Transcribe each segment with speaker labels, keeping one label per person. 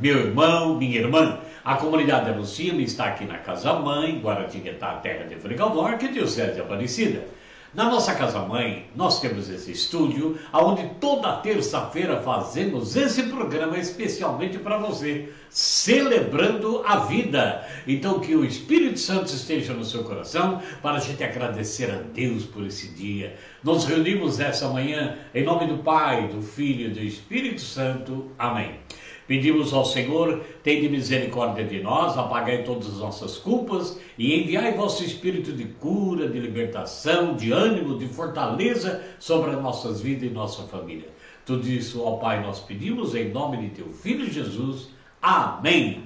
Speaker 1: meu irmão, minha irmã. A comunidade Anuncia-me está aqui na Casa Mãe, Guaratinguetá, terra de Fricaldor, que é Diocese de Aparecida. Na nossa casa-mãe, nós temos esse estúdio, onde toda terça-feira fazemos esse programa especialmente para você, celebrando a vida. Então, que o Espírito Santo esteja no seu coração para a gente agradecer a Deus por esse dia. Nos reunimos essa manhã em nome do Pai, do Filho e do Espírito Santo. Amém. Pedimos ao Senhor, de misericórdia de nós, apagai todas as nossas culpas e enviai vosso espírito de cura, de libertação, de ânimo, de fortaleza sobre as nossas vidas e nossa família. Tudo isso, ó Pai, nós pedimos em nome de teu Filho Jesus. Amém.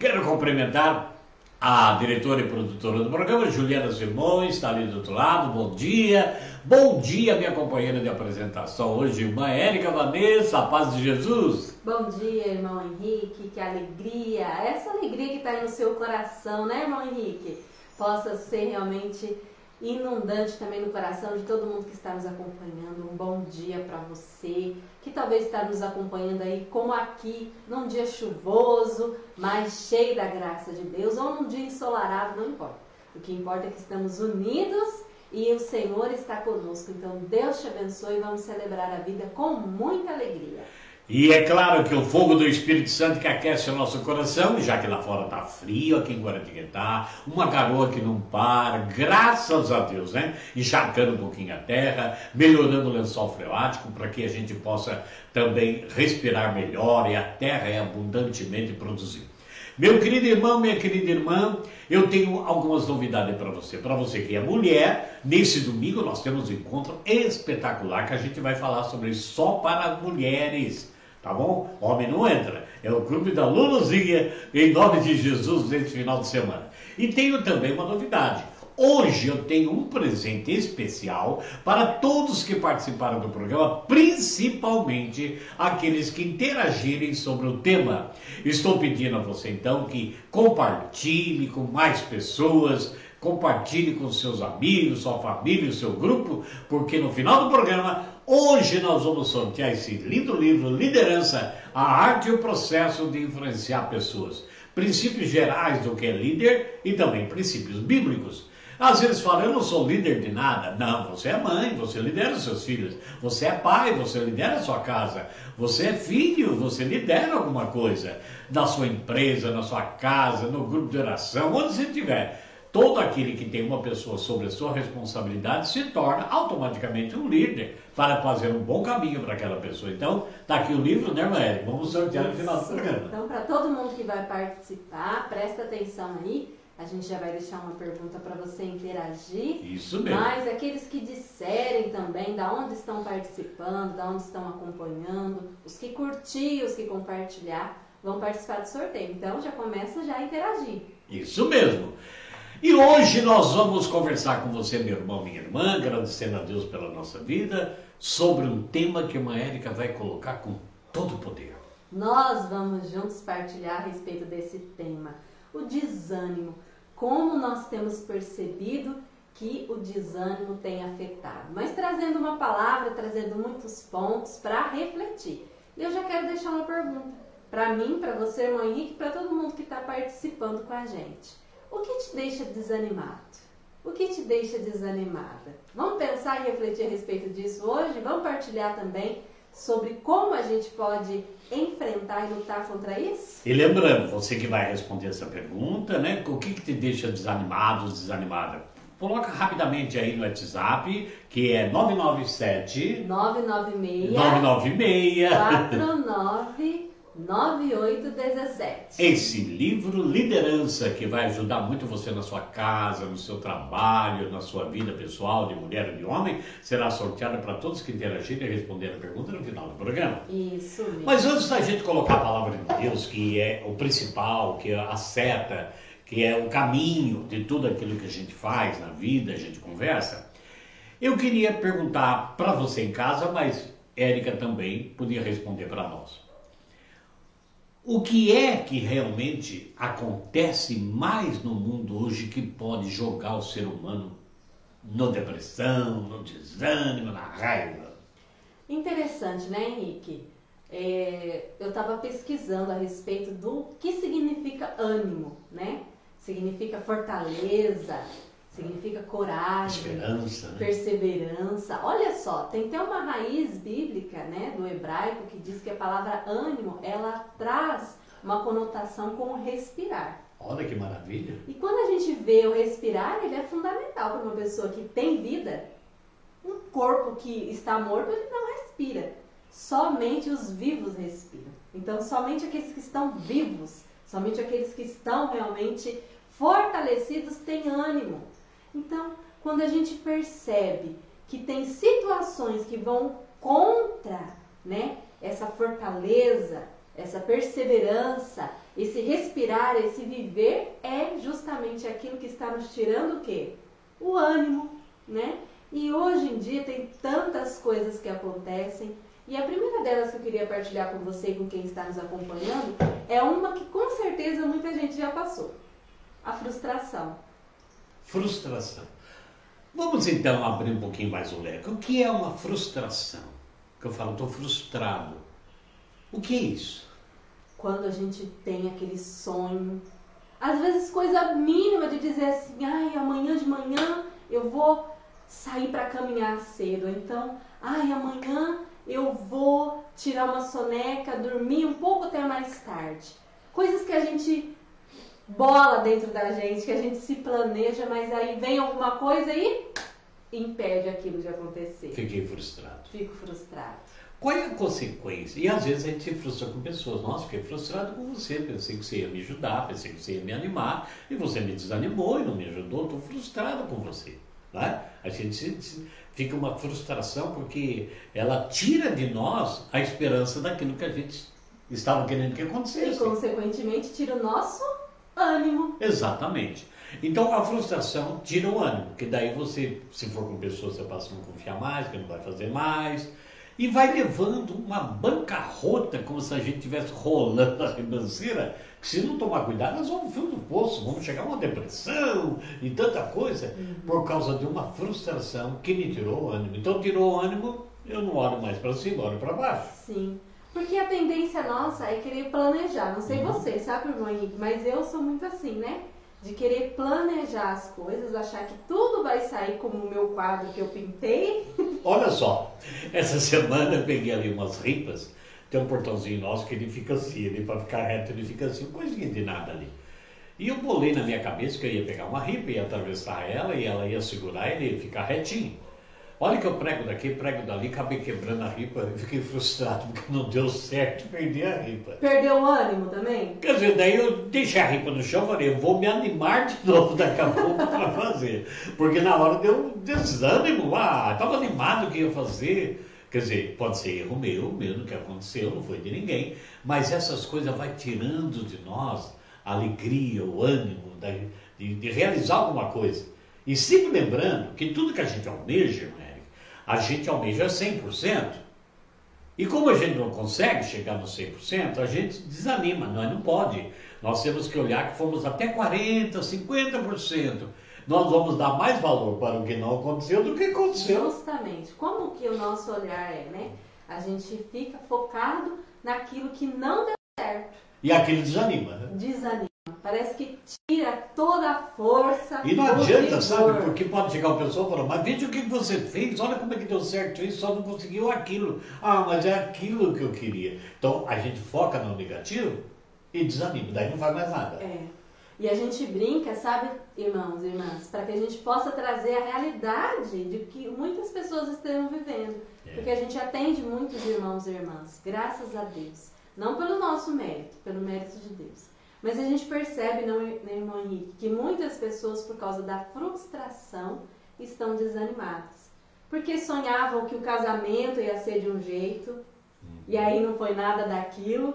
Speaker 1: Quero cumprimentar a diretora e produtora do programa, Juliana Simões, está ali do outro lado, bom dia. Bom dia, minha companheira de apresentação hoje, irmã Érica Vanessa, a paz de Jesus.
Speaker 2: Bom dia, irmão Henrique, que alegria, essa alegria que está aí no seu coração, né, irmão Henrique? Possa ser realmente inundante também no coração de todo mundo que está nos acompanhando. Um bom dia para você, que talvez está nos acompanhando aí, como aqui, num dia chuvoso, mas cheio da graça de Deus, ou num dia ensolarado, não importa. O que importa é que estamos unidos e o Senhor está conosco. Então, Deus te abençoe e vamos celebrar a vida com muita alegria.
Speaker 1: E é claro que o fogo do Espírito Santo que aquece o nosso coração, já que lá fora está frio, aqui em Guaratinguetá, uma garoa que não para, graças a Deus, né? Encharcando um pouquinho a terra, melhorando o lençol freático para que a gente possa também respirar melhor e a terra é abundantemente produzir. Meu querido irmão, minha querida irmã, eu tenho algumas novidades para você. Para você que é mulher, nesse domingo nós temos um encontro espetacular que a gente vai falar sobre só para mulheres tá bom? Homem não entra. É o clube da Luluzinha, em nome de Jesus, nesse final de semana. E tenho também uma novidade. Hoje eu tenho um presente especial para todos que participaram do programa, principalmente aqueles que interagirem sobre o tema. Estou pedindo a você então que compartilhe com mais pessoas, compartilhe com seus amigos, sua família, o seu grupo, porque no final do programa Hoje nós vamos sortear esse lindo livro, Liderança, a arte e o processo de influenciar pessoas. Princípios gerais do que é líder e também princípios bíblicos. Às vezes falam, eu não sou líder de nada. Não, você é mãe, você lidera seus filhos. Você é pai, você lidera sua casa. Você é filho, você lidera alguma coisa. Na sua empresa, na sua casa, no grupo de oração, onde você estiver todo aquele que tem uma pessoa sobre a sua responsabilidade se torna automaticamente um líder para fazer um bom caminho para aquela pessoa. Então, está aqui o livro, né, Maélia? Vamos sortear no final do programa.
Speaker 2: Então, para todo mundo que vai participar, presta atenção aí. A gente já vai deixar uma pergunta para você interagir.
Speaker 1: Isso mesmo.
Speaker 2: Mas aqueles que disserem também da onde estão participando, da onde estão acompanhando, os que curtir, os que compartilhar, vão participar do sorteio. Então já começa já a interagir.
Speaker 1: Isso mesmo. E hoje nós vamos conversar com você, meu irmão, minha irmã, agradecendo a Deus pela nossa vida, sobre um tema que a Érica vai colocar com todo o poder.
Speaker 2: Nós vamos juntos partilhar a respeito desse tema, o desânimo. Como nós temos percebido que o desânimo tem afetado. Mas trazendo uma palavra, trazendo muitos pontos para refletir. E eu já quero deixar uma pergunta para mim, para você, irmão Henrique, para todo mundo que está participando com a gente. O que te deixa desanimado? O que te deixa desanimada? Vamos pensar e refletir a respeito disso hoje? Vamos partilhar também sobre como a gente pode enfrentar e lutar contra isso?
Speaker 1: E lembrando, você que vai responder essa pergunta, né? O que, que te deixa desanimado, desanimada? Coloca rapidamente aí no WhatsApp, que é 997
Speaker 2: 996
Speaker 1: 996
Speaker 2: 49 9817.
Speaker 1: Esse livro Liderança que vai ajudar muito você na sua casa, no seu trabalho, na sua vida pessoal de mulher ou de homem, será sorteado para todos que interagirem e responderem a pergunta no final do programa.
Speaker 2: Isso mesmo.
Speaker 1: Mas antes da gente colocar a palavra de Deus, que é o principal, que é a seta, que é o caminho de tudo aquilo que a gente faz na vida, a gente conversa, eu queria perguntar para você em casa, mas Érica também podia responder para nós. O que é que realmente acontece mais no mundo hoje que pode jogar o ser humano na depressão, no desânimo, na raiva?
Speaker 2: Interessante, né, Henrique? é, eu estava pesquisando a respeito do que significa ânimo, né? Significa fortaleza, significa coragem,
Speaker 1: Esperança, né?
Speaker 2: perseverança. Olha só, tem até uma raiz bíblica, né, do hebraico que diz que a palavra ânimo, ela traz uma conotação com respirar.
Speaker 1: Olha que maravilha.
Speaker 2: E quando a gente vê o respirar, ele é fundamental para uma pessoa que tem vida. Um corpo que está morto, ele não respira. Somente os vivos respiram. Então, somente aqueles que estão vivos, somente aqueles que estão realmente fortalecidos têm ânimo. Então, quando a gente percebe que tem situações que vão contra, né, essa fortaleza, essa perseverança, esse respirar, esse viver é justamente aquilo que está nos tirando o quê? O ânimo, né? E hoje em dia tem tantas coisas que acontecem. E a primeira delas que eu queria partilhar com você e com quem está nos acompanhando é uma que com certeza muita gente já passou. A frustração.
Speaker 1: Frustração. Vamos então abrir um pouquinho mais o leque. O que é uma frustração? Que eu falo, estou frustrado. O que é isso?
Speaker 2: Quando a gente tem aquele sonho, às vezes coisa mínima de dizer assim, ai, amanhã de manhã eu vou sair para caminhar cedo. Então, ai, amanhã eu vou tirar uma soneca, dormir um pouco até mais tarde. Coisas que a gente bola dentro da gente, que a gente se planeja, mas aí vem alguma coisa e impede aquilo de acontecer.
Speaker 1: Fiquei frustrado.
Speaker 2: Fico frustrado.
Speaker 1: Qual é a consequência? E às vezes a gente se frustra com pessoas. Nossa, fiquei frustrado com você. Pensei que você ia me ajudar, pensei que você ia me animar, e você me desanimou e não me ajudou. Estou frustrado com você. Né? A gente se, se, fica uma frustração porque ela tira de nós a esperança daquilo que a gente estava querendo que acontecesse.
Speaker 2: E, consequentemente, tira o nosso ânimo.
Speaker 1: Exatamente. Então a frustração tira o ânimo, porque daí você, se for com pessoas, você passa a não confiar mais, que não vai fazer mais. E vai levando uma bancarrota, como se a gente estivesse rolando a ribanceira, que se não tomar cuidado, nós vamos fundo do poço, vamos chegar a uma depressão e tanta coisa, uhum. por causa de uma frustração que me tirou o ânimo. Então tirou o ânimo, eu não olho mais para cima, olho para baixo.
Speaker 2: Sim. Porque a tendência nossa é querer planejar. Não sei uhum. você, sabe, irmão Henrique? Mas eu sou muito assim, né? De querer planejar as coisas, achar que tudo vai sair como o meu quadro que eu pintei.
Speaker 1: Olha só, essa semana eu peguei ali umas ripas. Tem um portãozinho nosso que ele fica assim, ele para ficar reto ele fica assim, coisinha de nada ali. E eu bolei na minha cabeça que eu ia pegar uma ripa, ia atravessar ela e ela ia segurar e ele ia ficar retinho. Olha que eu prego daqui, prego dali, acabei quebrando a ripa e fiquei frustrado porque não deu certo, perdi a ripa.
Speaker 2: Perdeu o ânimo também?
Speaker 1: Quer dizer, daí eu deixei a ripa no chão e falei, eu vou me animar de novo daqui a pouco para fazer. Porque na hora deu um desânimo, ah, estava animado o que ia fazer. Quer dizer, pode ser erro meu, mesmo que aconteceu, não foi de ninguém, mas essas coisas vai tirando de nós a alegria, o ânimo de, de realizar alguma coisa. E sempre lembrando que tudo que a gente almeja, a gente almeja 100%. E como a gente não consegue chegar no 100%, a gente desanima, nós não pode. Nós temos que olhar que fomos até 40%, 50%. Nós vamos dar mais valor para o que não aconteceu do que aconteceu.
Speaker 2: Justamente. Como que o nosso olhar é, né? A gente fica focado naquilo que não deu certo.
Speaker 1: E aquilo desanima, né?
Speaker 2: Desanima. Parece que tira toda a força.
Speaker 1: E não adianta, sabe? Porque pode chegar uma pessoa e falar, mas veja o que você fez, olha como é que deu certo isso, só não conseguiu aquilo. Ah, mas é aquilo que eu queria. Então a gente foca no negativo e desanima, daí não faz mais nada.
Speaker 2: É. E a gente brinca, sabe, irmãos e irmãs, para que a gente possa trazer a realidade de que muitas pessoas estão vivendo. É. Porque a gente atende muitos irmãos e irmãs, graças a Deus. Não pelo nosso mérito, pelo mérito de Deus. Mas a gente percebe, não, né, irmão Henrique, que muitas pessoas, por causa da frustração, estão desanimadas. Porque sonhavam que o casamento ia ser de um jeito, e aí não foi nada daquilo,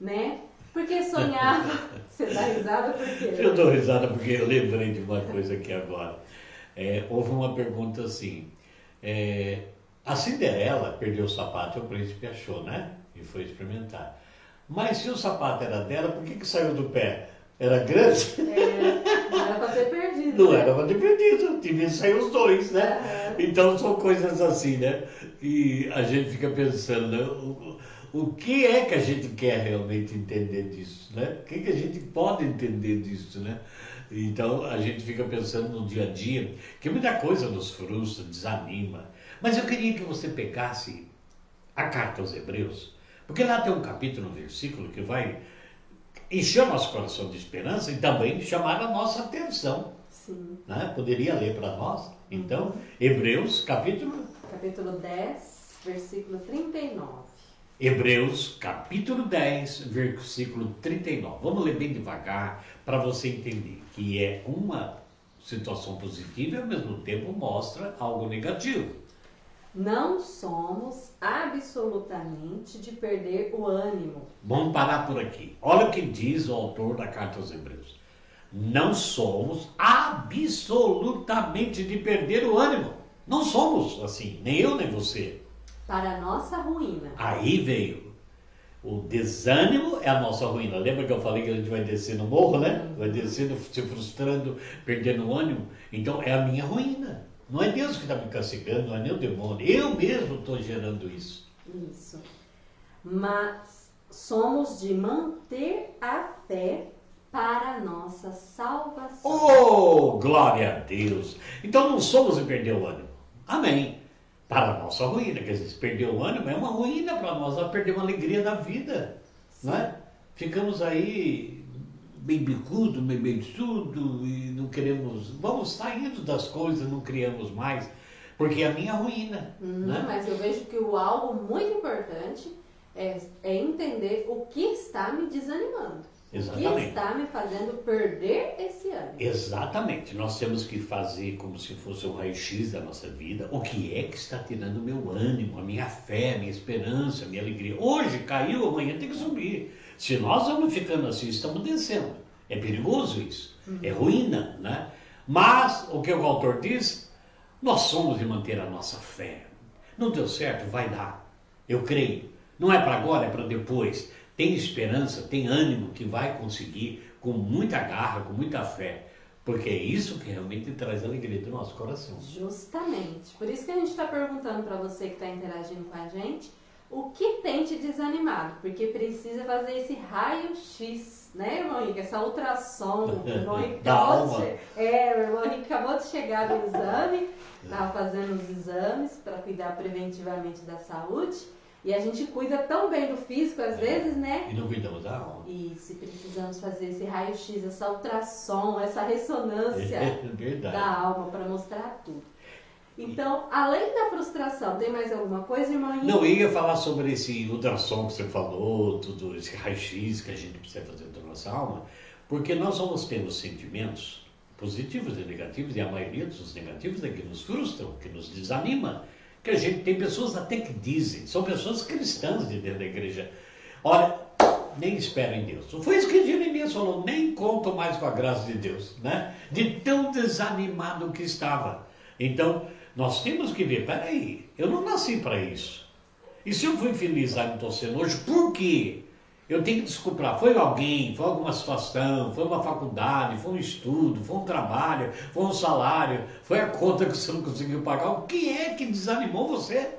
Speaker 2: né? Porque sonhavam. Você dá risada por quê?
Speaker 1: Eu dou risada porque eu lembrei de uma coisa aqui agora. É, houve uma pergunta assim. É, a Cinderela perdeu o sapato e o príncipe achou, né? E foi experimentar. Mas se o sapato era dela, por que, que saiu do pé? Era grande?
Speaker 2: É, não era para ter perdido.
Speaker 1: Não né? era para ter perdido, devia sair os dois, né? Então são coisas assim, né? E a gente fica pensando, né? O, o que é que a gente quer realmente entender disso, né? O que, que a gente pode entender disso, né? Então a gente fica pensando no dia a dia, que muita coisa nos frustra, desanima. Mas eu queria que você pegasse a carta aos Hebreus, porque lá tem um capítulo, um versículo que vai encher o nosso coração de esperança e também chamar a nossa atenção.
Speaker 2: Sim.
Speaker 1: Né? Poderia ler para nós? Então, Hebreus, capítulo.
Speaker 2: Capítulo 10, versículo 39.
Speaker 1: Hebreus, capítulo 10, versículo 39. Vamos ler bem devagar para você entender que é uma situação positiva e ao mesmo tempo mostra algo negativo.
Speaker 2: Não somos absolutamente de perder o ânimo.
Speaker 1: Vamos parar por aqui. Olha o que diz o autor da carta aos Hebreus. Não somos absolutamente de perder o ânimo. Não somos assim, nem eu nem você.
Speaker 2: Para a nossa ruína.
Speaker 1: Aí veio. O desânimo é a nossa ruína. Lembra que eu falei que a gente vai descer no morro, né? Vai descendo, se frustrando, perdendo o ânimo. Então é a minha ruína. Não é Deus que está me castigando, não é nem o demônio. Eu mesmo estou gerando isso.
Speaker 2: Isso. Mas somos de manter a fé para a nossa salvação.
Speaker 1: Oh, glória a Deus! Então não somos de perder o ânimo. Amém. Para a nossa ruína. Quer dizer, perder o ânimo é uma ruína para nós. Nós perdemos a alegria da vida. Não é? Ficamos aí bem bicudo, bem beiçudo e não queremos. Vamos saindo das coisas, não criamos mais. Porque é a minha ruína.
Speaker 2: Uhum,
Speaker 1: né?
Speaker 2: Mas eu vejo que o algo muito importante é, é entender o que está me desanimando. O que
Speaker 1: Exatamente.
Speaker 2: está me fazendo perder esse ânimo.
Speaker 1: Exatamente. Nós temos que fazer como se fosse um raio-x da nossa vida. O que é que está tirando o meu ânimo, a minha fé, a minha esperança, a minha alegria? Hoje caiu, amanhã tem que subir. Se nós vamos ficando assim, estamos descendo. É perigoso isso. É ruína, né? Mas, o que o autor diz, nós somos de manter a nossa fé. Não deu certo, vai dar. Eu creio. Não é para agora, é para depois. Tem esperança, tem ânimo que vai conseguir com muita garra, com muita fé. Porque é isso que realmente traz alegria do nosso coração.
Speaker 2: Justamente. Por isso que a gente está perguntando para você que está interagindo com a gente o que tem te desanimado. Porque precisa fazer esse raio-x, né, irmão Henrique? Essa ultrassom. O irmão Henrique
Speaker 1: Da
Speaker 2: acabou
Speaker 1: alma.
Speaker 2: de É, o irmão Henrique acabou de chegar do exame, estava fazendo os exames para cuidar preventivamente da saúde. E a gente cuida tão bem do físico às vezes, né?
Speaker 1: E não cuidamos da alma.
Speaker 2: E se precisamos fazer esse raio-x, essa ultrassom, essa ressonância
Speaker 1: É
Speaker 2: da alma para mostrar tudo. Então, além da frustração, tem mais alguma coisa, irmão?
Speaker 1: Não, eu ia falar sobre esse ultrassom que você falou, tudo esse raio-x que a gente precisa fazer da nossa alma, porque nós vamos tendo sentimentos positivos e negativos, e a maioria dos negativos é que nos frustram, que nos desanima, que a gente tem pessoas até que dizem, são pessoas cristãs de dentro da igreja, olha, nem espero em Deus. Foi isso que Jeremias falou, nem conto mais com a graça de Deus, né? De tão desanimado que estava. Então, nós temos que ver, peraí, eu não nasci para isso. E se eu fui feliz lá em estou sendo hoje, por quê? Eu tenho que desculpar, foi alguém, foi alguma situação, foi uma faculdade, foi um estudo, foi um trabalho, foi um salário, foi a conta que você não conseguiu pagar. O que é que desanimou você?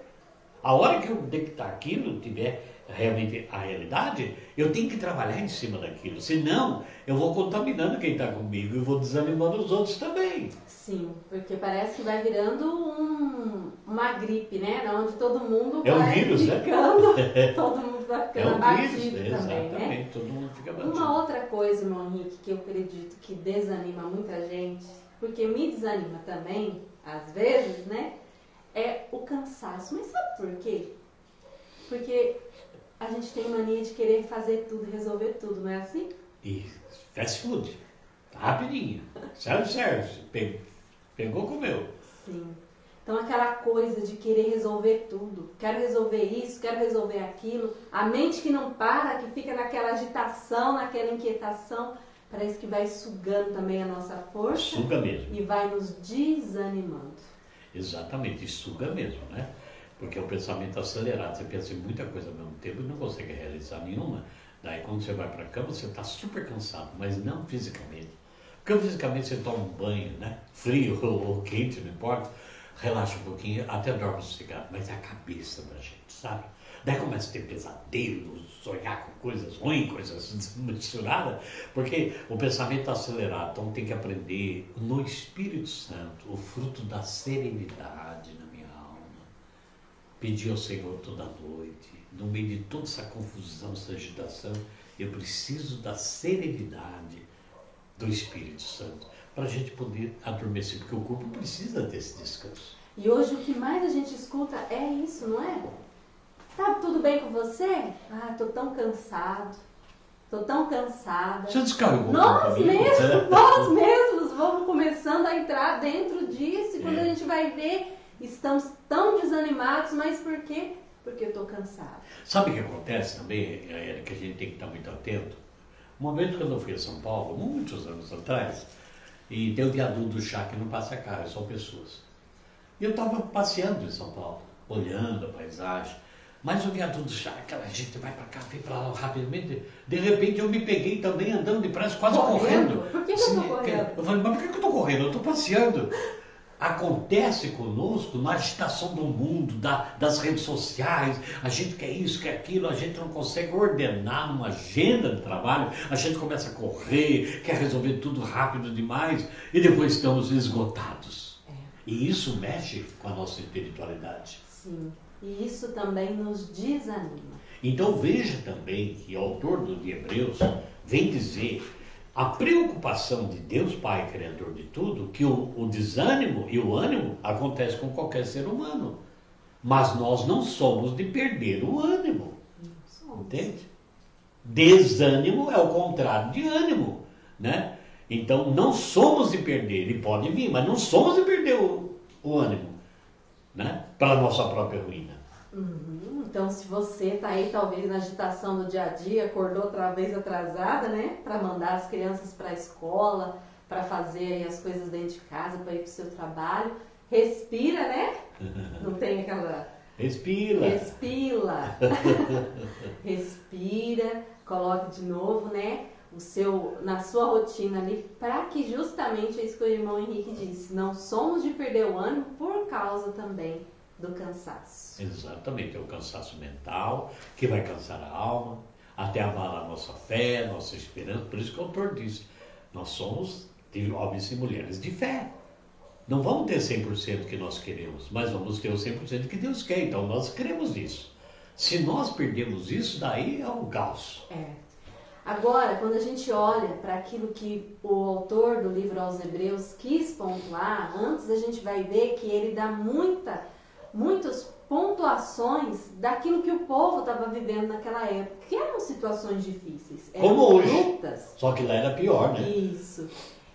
Speaker 1: A hora que eu detectar aquilo, tiver realmente a realidade, eu tenho que trabalhar em cima daquilo. Senão, eu vou contaminando quem está comigo e vou desanimando os outros também.
Speaker 2: Sim, porque parece que vai virando um- uma gripe, né? Onde todo mundo
Speaker 1: É um
Speaker 2: vai
Speaker 1: vírus, né?
Speaker 2: ficando, todo mundo vai
Speaker 1: É
Speaker 2: ficando
Speaker 1: um
Speaker 2: abatido
Speaker 1: vírus,
Speaker 2: também, né?
Speaker 1: exatamente. Todo mundo fica batido.
Speaker 2: Uma outra coisa, irmão Henrique, que eu acredito que desanima muita gente, porque me desanima também, às vezes, né? É o cansaço. Mas sabe por quê? Porque a gente tem mania de querer fazer tudo, resolver tudo, não é assim?
Speaker 1: E fast food. Rapidinho. Self-service. Pe- Pegou, comeu.
Speaker 2: Sim. Então aquela coisa de querer resolver tudo. Quero resolver isso, quero resolver aquilo. A mente que não para, que fica naquela agitação, naquela inquietação, parece que vai sugando também a nossa força
Speaker 1: Suga mesmo.
Speaker 2: e vai nos desanimando.
Speaker 1: Exatamente, e suga mesmo, né? Porque é um pensamento acelerado. Você pensa em muita coisa ao mesmo tempo e não consegue realizar nenhuma. Daí quando você vai para a cama, você está super cansado, mas não fisicamente. Porque fisicamente você toma um banho, né? Frio ou quente, não importa. Relaxa um pouquinho, até dorme sossegado. Mas é a cabeça da gente, sabe? Daí começa a ter pesadelos, sonhar com coisas ruins, coisas misturadas, porque o pensamento está acelerado. Então tem que aprender no Espírito Santo o fruto da serenidade alma. Pedir ao Senhor toda noite, no meio de toda essa confusão, essa agitação, eu preciso da serenidade do Espírito Santo para a gente poder adormecer, porque o corpo precisa desse descanso.
Speaker 2: E hoje o que mais a gente escuta é isso, não é? Tá tudo bem com você? Ah, tô tão cansado. Tô tão cansada.
Speaker 1: Já descarregou
Speaker 2: Nós mesmos, nós mesmos vamos começando a entrar dentro disso. E quando
Speaker 1: É.
Speaker 2: a gente vai ver, estamos tão desanimados, mas por quê? Porque eu tô cansado.
Speaker 1: Sabe o que acontece também, é, que a gente tem que estar muito atento? Uma vez quando eu fui a São Paulo, muitos anos atrás, e tem o viaduto do chá que não passa carro, são pessoas. E eu estava passeando em São Paulo, olhando a paisagem. Mas o viaduto do chá, aquela gente vai para cá, vem para lá rapidamente. De repente eu me peguei também andando depressa, quase
Speaker 2: Correndo?
Speaker 1: correndo.
Speaker 2: Por que que eu
Speaker 1: Sim,
Speaker 2: correndo?
Speaker 1: Eu falei, mas por que que eu estou correndo? Eu estou passeando. Acontece conosco na agitação do mundo, da- das redes sociais, a gente quer isso, quer aquilo, a gente não consegue ordenar uma agenda de trabalho, a gente começa a correr, quer resolver tudo rápido demais e depois estamos esgotados.
Speaker 2: É.
Speaker 1: E isso mexe com a nossa espiritualidade.
Speaker 2: Sim. E isso também nos desanima.
Speaker 1: Então veja também que o autor do de Hebreus vem dizer a preocupação de Deus Pai, Criador de tudo, que o, o desânimo e o ânimo acontece com qualquer ser humano. Mas nós não somos de perder o ânimo. Entende? Desânimo é o contrário de ânimo, né? Então não somos de perder, ele pode vir, mas não somos de perder o, o ânimo, né? Para a nossa própria ruína.
Speaker 2: Uhum. Então, se você tá aí, talvez na agitação do dia a dia, acordou outra vez atrasada, né? Para mandar as crianças para a escola, para fazerem as coisas dentro de casa, para ir para o seu trabalho, respira, né? Não tem aquela
Speaker 1: Respira.
Speaker 2: Respira. Respira, coloque de novo, né? O seu, na sua rotina ali, para que justamente é isso que o irmão Henrique disse, não somos de perder o ânimo por causa também do cansaço.
Speaker 1: Exatamente, é o cansaço mental que vai cansar a alma, até abalar a nossa fé, nossa esperança. Por isso que o autor diz: nós somos de homens e mulheres de fé. Não vamos ter 100% que nós queremos, mas vamos ter o 100% que Deus quer. Então nós queremos isso. Se nós perdemos isso, daí é um caos.
Speaker 2: É. Agora, quando a gente olha para aquilo que o autor do livro aos Hebreus quis pontuar, antes a gente vai ver que ele dá muita, muitas pontuações daquilo que o povo estava vivendo naquela época, que eram situações difíceis, eram
Speaker 1: Como hoje.
Speaker 2: lutas.
Speaker 1: Só que lá era pior, né?
Speaker 2: Isso.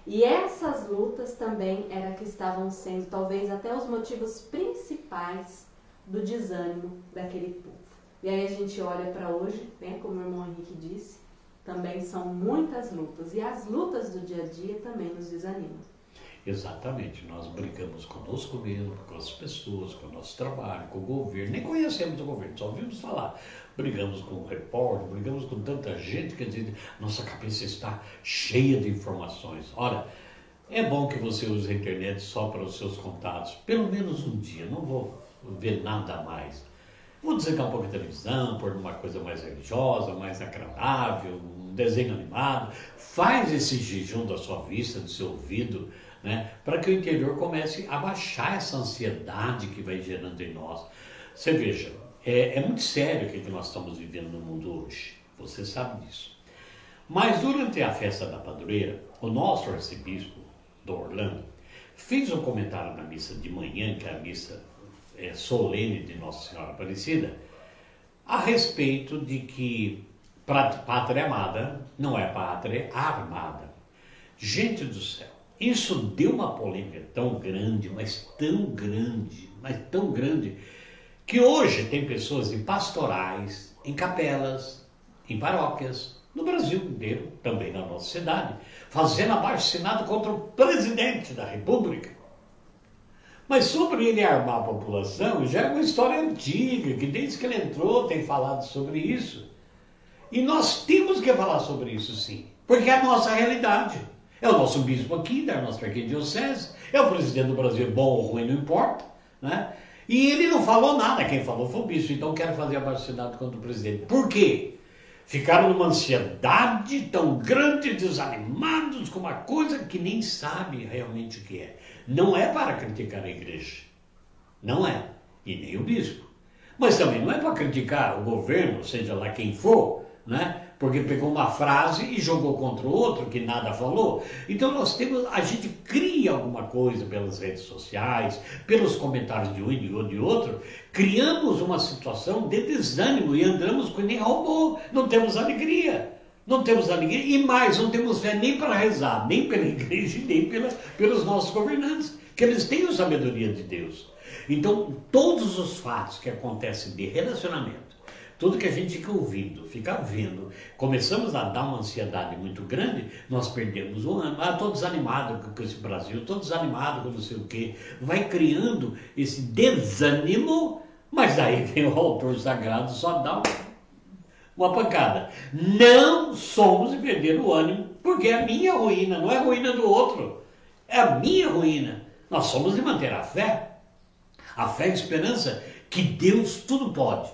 Speaker 2: E essas lutas também era que estavam sendo talvez até os motivos principais do desânimo daquele povo. E aí a gente olha para hoje, né, como o irmão Henrique disse, também são muitas lutas. E as lutas do dia a dia também nos desanimam.
Speaker 1: Exatamente, nós brigamos conosco mesmo, com as pessoas, com o nosso trabalho, com o governo, nem conhecemos o governo, só ouvimos falar. Brigamos com o repórter, brigamos com tanta gente, quer dizer, nossa cabeça está cheia de informações. Ora, é bom que você use a internet só para os seus contatos, pelo menos um dia, não vou ver nada mais. Vou desligar um pouco a televisão, pôr uma coisa mais religiosa, mais agradável, um desenho animado. Faz esse jejum da sua vista, do seu ouvido, né? para que o interior comece a baixar essa ansiedade que vai gerando em nós. Você veja, é, é muito sério o que, que nós estamos vivendo no mundo hoje. Você sabe disso. Mas durante a festa da padroeira, o nosso arcebispo do Orlando fez um comentário na missa de manhã, que é a missa é, solene de Nossa Senhora Aparecida, a respeito de que pátria amada não é pátria armada. Gente do céu, isso deu uma polêmica tão grande, mas tão grande, mas tão grande, que hoje tem pessoas em pastorais, em capelas, em paróquias, no Brasil inteiro, também na nossa cidade, fazendo abaixo-assinado contra o presidente da República. Mas sobre ele armar a população, já é uma história antiga, que desde que ele entrou tem falado sobre isso. E nós temos que falar sobre isso sim, porque é a nossa realidade. É o nosso bispo aqui, da nossa arquidiocese, é o presidente do Brasil, bom ou ruim, não importa. Né? E ele não falou nada, quem falou foi o bispo. Então quero fazer abaixo contra o presidente. Por quê? Ficaram numa ansiedade tão grande, desanimados com uma coisa que nem sabe realmente o que é. Não é para criticar a igreja. Não é. E nem o bispo. Mas também não é para criticar o governo, seja lá quem for, né? Porque pegou uma frase e jogou contra o outro que nada falou. Então nós temos, a gente cria alguma coisa pelas redes sociais, pelos comentários de um e de outro, criamos uma situação de desânimo e andamos com nem robô, não temos alegria. Não temos alegria e mais, não temos fé nem para rezar, nem pela igreja, nem pela, pelos nossos governantes, que eles têm a sabedoria de Deus. Então, todos os fatos que acontecem de relacionamento, tudo que a gente fica ouvindo, fica vendo, começamos a dar uma ansiedade muito grande, nós perdemos o ano. Ah, estou desanimado com esse Brasil, estou desanimado com não sei o quê. Vai criando esse desânimo, mas aí vem o autor sagrado, só dá uma pancada. Não somos de perder o ânimo, porque é a minha ruína, não é a ruína do outro. É a minha ruína. Nós somos de manter a fé. A fé e a esperança que Deus tudo pode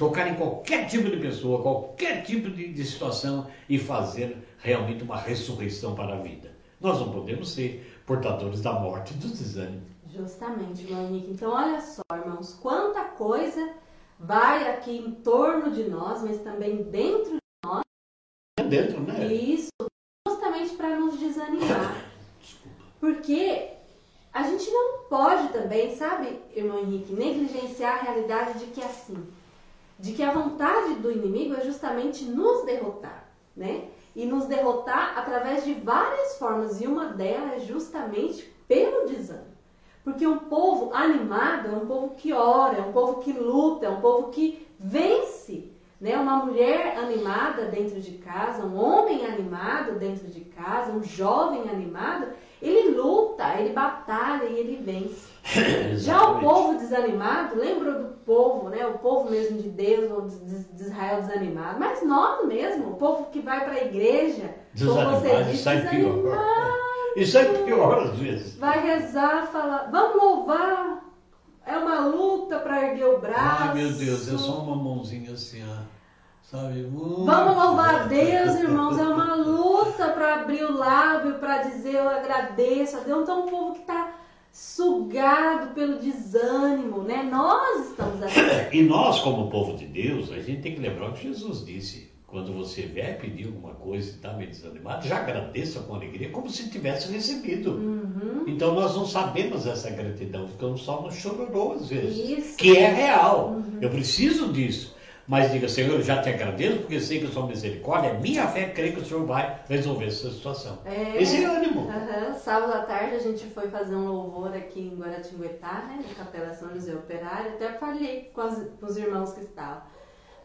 Speaker 1: tocar em qualquer tipo de pessoa, qualquer tipo de, de situação e fazer realmente uma ressurreição para a vida. Nós não podemos ser portadores da morte e do desânimo.
Speaker 2: Justamente, Monique. Então, olha só, irmãos, quanta coisa vai aqui em torno de nós, mas também dentro de nós.
Speaker 1: É dentro, né?
Speaker 2: E isso justamente para nos desanimar. Porque a gente não pode também, sabe, irmão Henrique, negligenciar a realidade de que assim, de que a vontade do inimigo é justamente nos derrotar, né? E nos derrotar através de várias formas, e uma delas é justamente pelo desânimo. Porque um povo animado é um povo que ora, é um povo que luta, é um povo que vence. Né? Uma mulher animada dentro de casa, um homem animado dentro de casa, um jovem animado, ele luta, ele batalha e ele vence. Já o povo desanimado, lembra do povo, né? O povo mesmo de Deus, ou de, Israel desanimado. Mas nós mesmo, o povo que vai para a igreja,
Speaker 1: como você disse, desanimado. Pior. E sai pior às vezes.
Speaker 2: Vai rezar, falar, vamos louvar. É uma luta para erguer o braço.
Speaker 1: Ai meu Deus, é só uma mãozinha assim, ó.
Speaker 2: Vamos louvar a Deus, irmãos. É uma luta para abrir o lábio, para dizer eu agradeço a Deus. Então, um povo que está sugado pelo desânimo, né? Nós estamos assim.
Speaker 1: E nós, como povo de Deus, a gente tem que lembrar o que Jesus disse. Quando você vier pedir alguma coisa e está meio desanimado, já agradeça com alegria, como se tivesse recebido. Uhum. Então nós não sabemos essa gratidão, ficamos só no chororô às vezes. Isso. Que é real. Uhum. Eu preciso disso. Mas diga, Senhor, eu já te agradeço, porque sei que a sua misericórdia, é minha fé, creio que o Senhor vai resolver essa situação. É, Esse é ânimo.
Speaker 2: Uhum. Sábado à tarde a gente foi fazer um louvor aqui em Guaratinguetá, né, na Capela São José Operário. Até falei com, as, com os irmãos que estavam.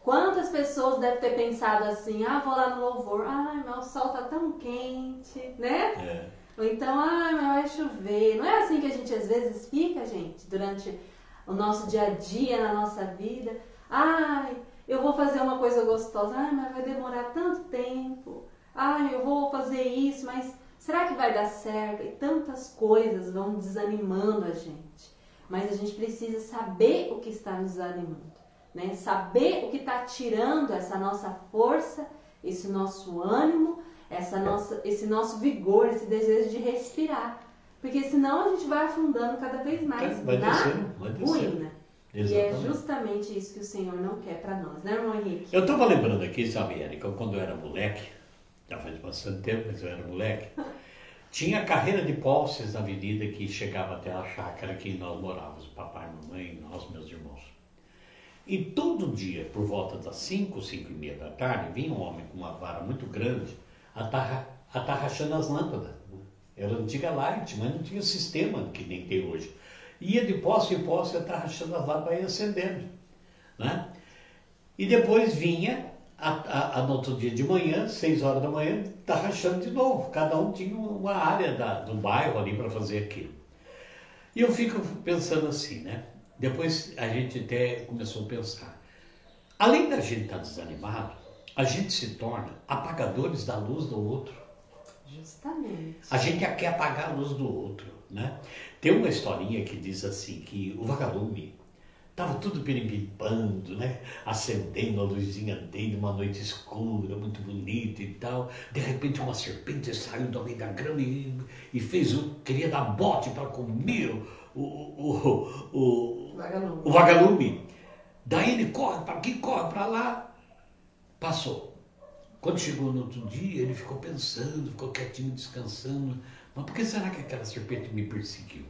Speaker 2: Quantas pessoas devem ter pensado assim, ah, vou lá no louvor, ai, meu sol tá tão quente, né? É. Ou então, ah, mas vai chover. Não é assim que a gente às vezes fica, gente, durante o nosso dia a dia, na nossa vida. Ai, eu vou fazer uma coisa gostosa, ah, mas vai demorar tanto tempo. Ah, eu vou fazer isso, mas será que vai dar certo? E tantas coisas vão desanimando a gente. Mas a gente precisa saber o que está nos desanimando, né? Saber o que está tirando essa nossa força, esse nosso ânimo, essa nossa, esse nosso vigor, esse desejo de respirar. Porque senão a gente vai afundando cada vez mais
Speaker 1: vai
Speaker 2: na
Speaker 1: descendo, vai
Speaker 2: ruína. Exatamente. E é justamente isso que o Senhor não quer para nós, né, irmão Henrique?
Speaker 1: Eu estava lembrando aqui, sabe, Érica, quando eu era moleque, já faz bastante tempo, mas eu era moleque, tinha carreira de posses na avenida que chegava até a chácara que nós morávamos, papai, mamãe, nós, meus irmãos. E todo dia, por volta das 5, 5 e meia da tarde, vinha um homem com uma vara muito grande atarrachando as lâmpadas. Era antiga light, mas não tinha sistema que nem tem hoje ia de posse em posse, estar rachando as lâmpadas e acendendo. Né? E depois vinha, a, a, a, no outro dia de manhã, seis horas da manhã, está rachando de novo. Cada um tinha uma área da, do bairro ali para fazer aquilo. E eu fico pensando assim, né? Depois a gente até começou a pensar. Além da gente estar tá desanimado, a gente se torna apagadores da luz do outro.
Speaker 2: Justamente.
Speaker 1: A gente quer apagar a luz do outro, né? Tem uma historinha que diz assim que o vagalume Tava tudo perimbipando, né? Acendendo a luzinha dele, uma noite escura, muito bonita e tal. De repente uma serpente saiu do meio da grama e, e fez o. queria dar bote para comer o, o, o, o, vagalume. o vagalume. Daí ele corre para aqui, corre para lá. Passou. Quando chegou no outro dia, ele ficou pensando, ficou quietinho, descansando. Mas por que será que aquela serpente me perseguiu?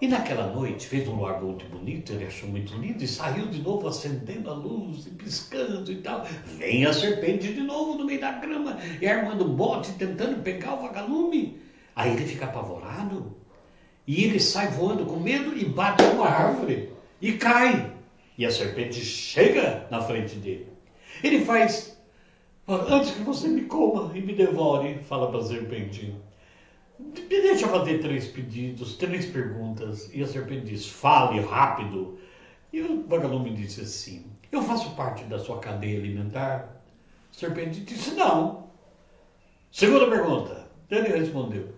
Speaker 1: E naquela noite fez um luar muito bonito, ele achou muito lindo e saiu de novo acendendo a luz e piscando e tal. Vem a serpente de novo no meio da grama e armando bote, tentando pegar o vagalume. Aí ele fica apavorado e ele sai voando com medo e bate numa árvore e cai. E a serpente chega na frente dele. Ele faz, antes que você me coma e me devore, fala para a serpente. Deixa fazer três pedidos, três perguntas. E a serpente diz: fale rápido. E o vagalume disse assim: Eu faço parte da sua cadeia alimentar? A serpente disse: Não. Segunda pergunta. Ele respondeu: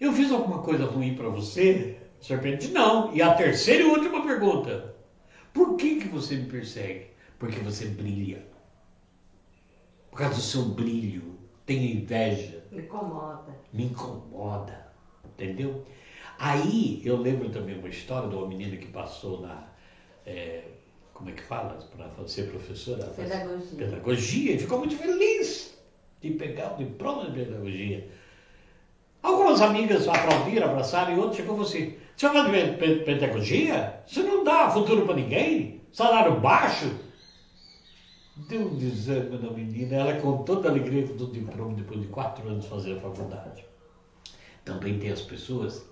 Speaker 1: Eu fiz alguma coisa ruim para você? A serpente disse: Não. E a terceira e última pergunta: Por que, que você me persegue? Porque você brilha. Por causa do seu brilho. Tenho inveja
Speaker 2: me incomoda.
Speaker 1: Me incomoda. Entendeu? Aí eu lembro também uma história de uma menina que passou na. É, como é que fala? Para ser professora?
Speaker 2: Pedagogia.
Speaker 1: Pedagogia, e ficou muito feliz de pegar o diploma de pedagogia. Algumas amigas aplaudiram, abraçaram, e outros chegou assim: Você vai fazer pedagogia? Você não dá futuro para ninguém? Salário baixo? Deu um desânimo na menina, ela com toda a alegria do diploma depois de quatro anos fazer a faculdade. Também tem as pessoas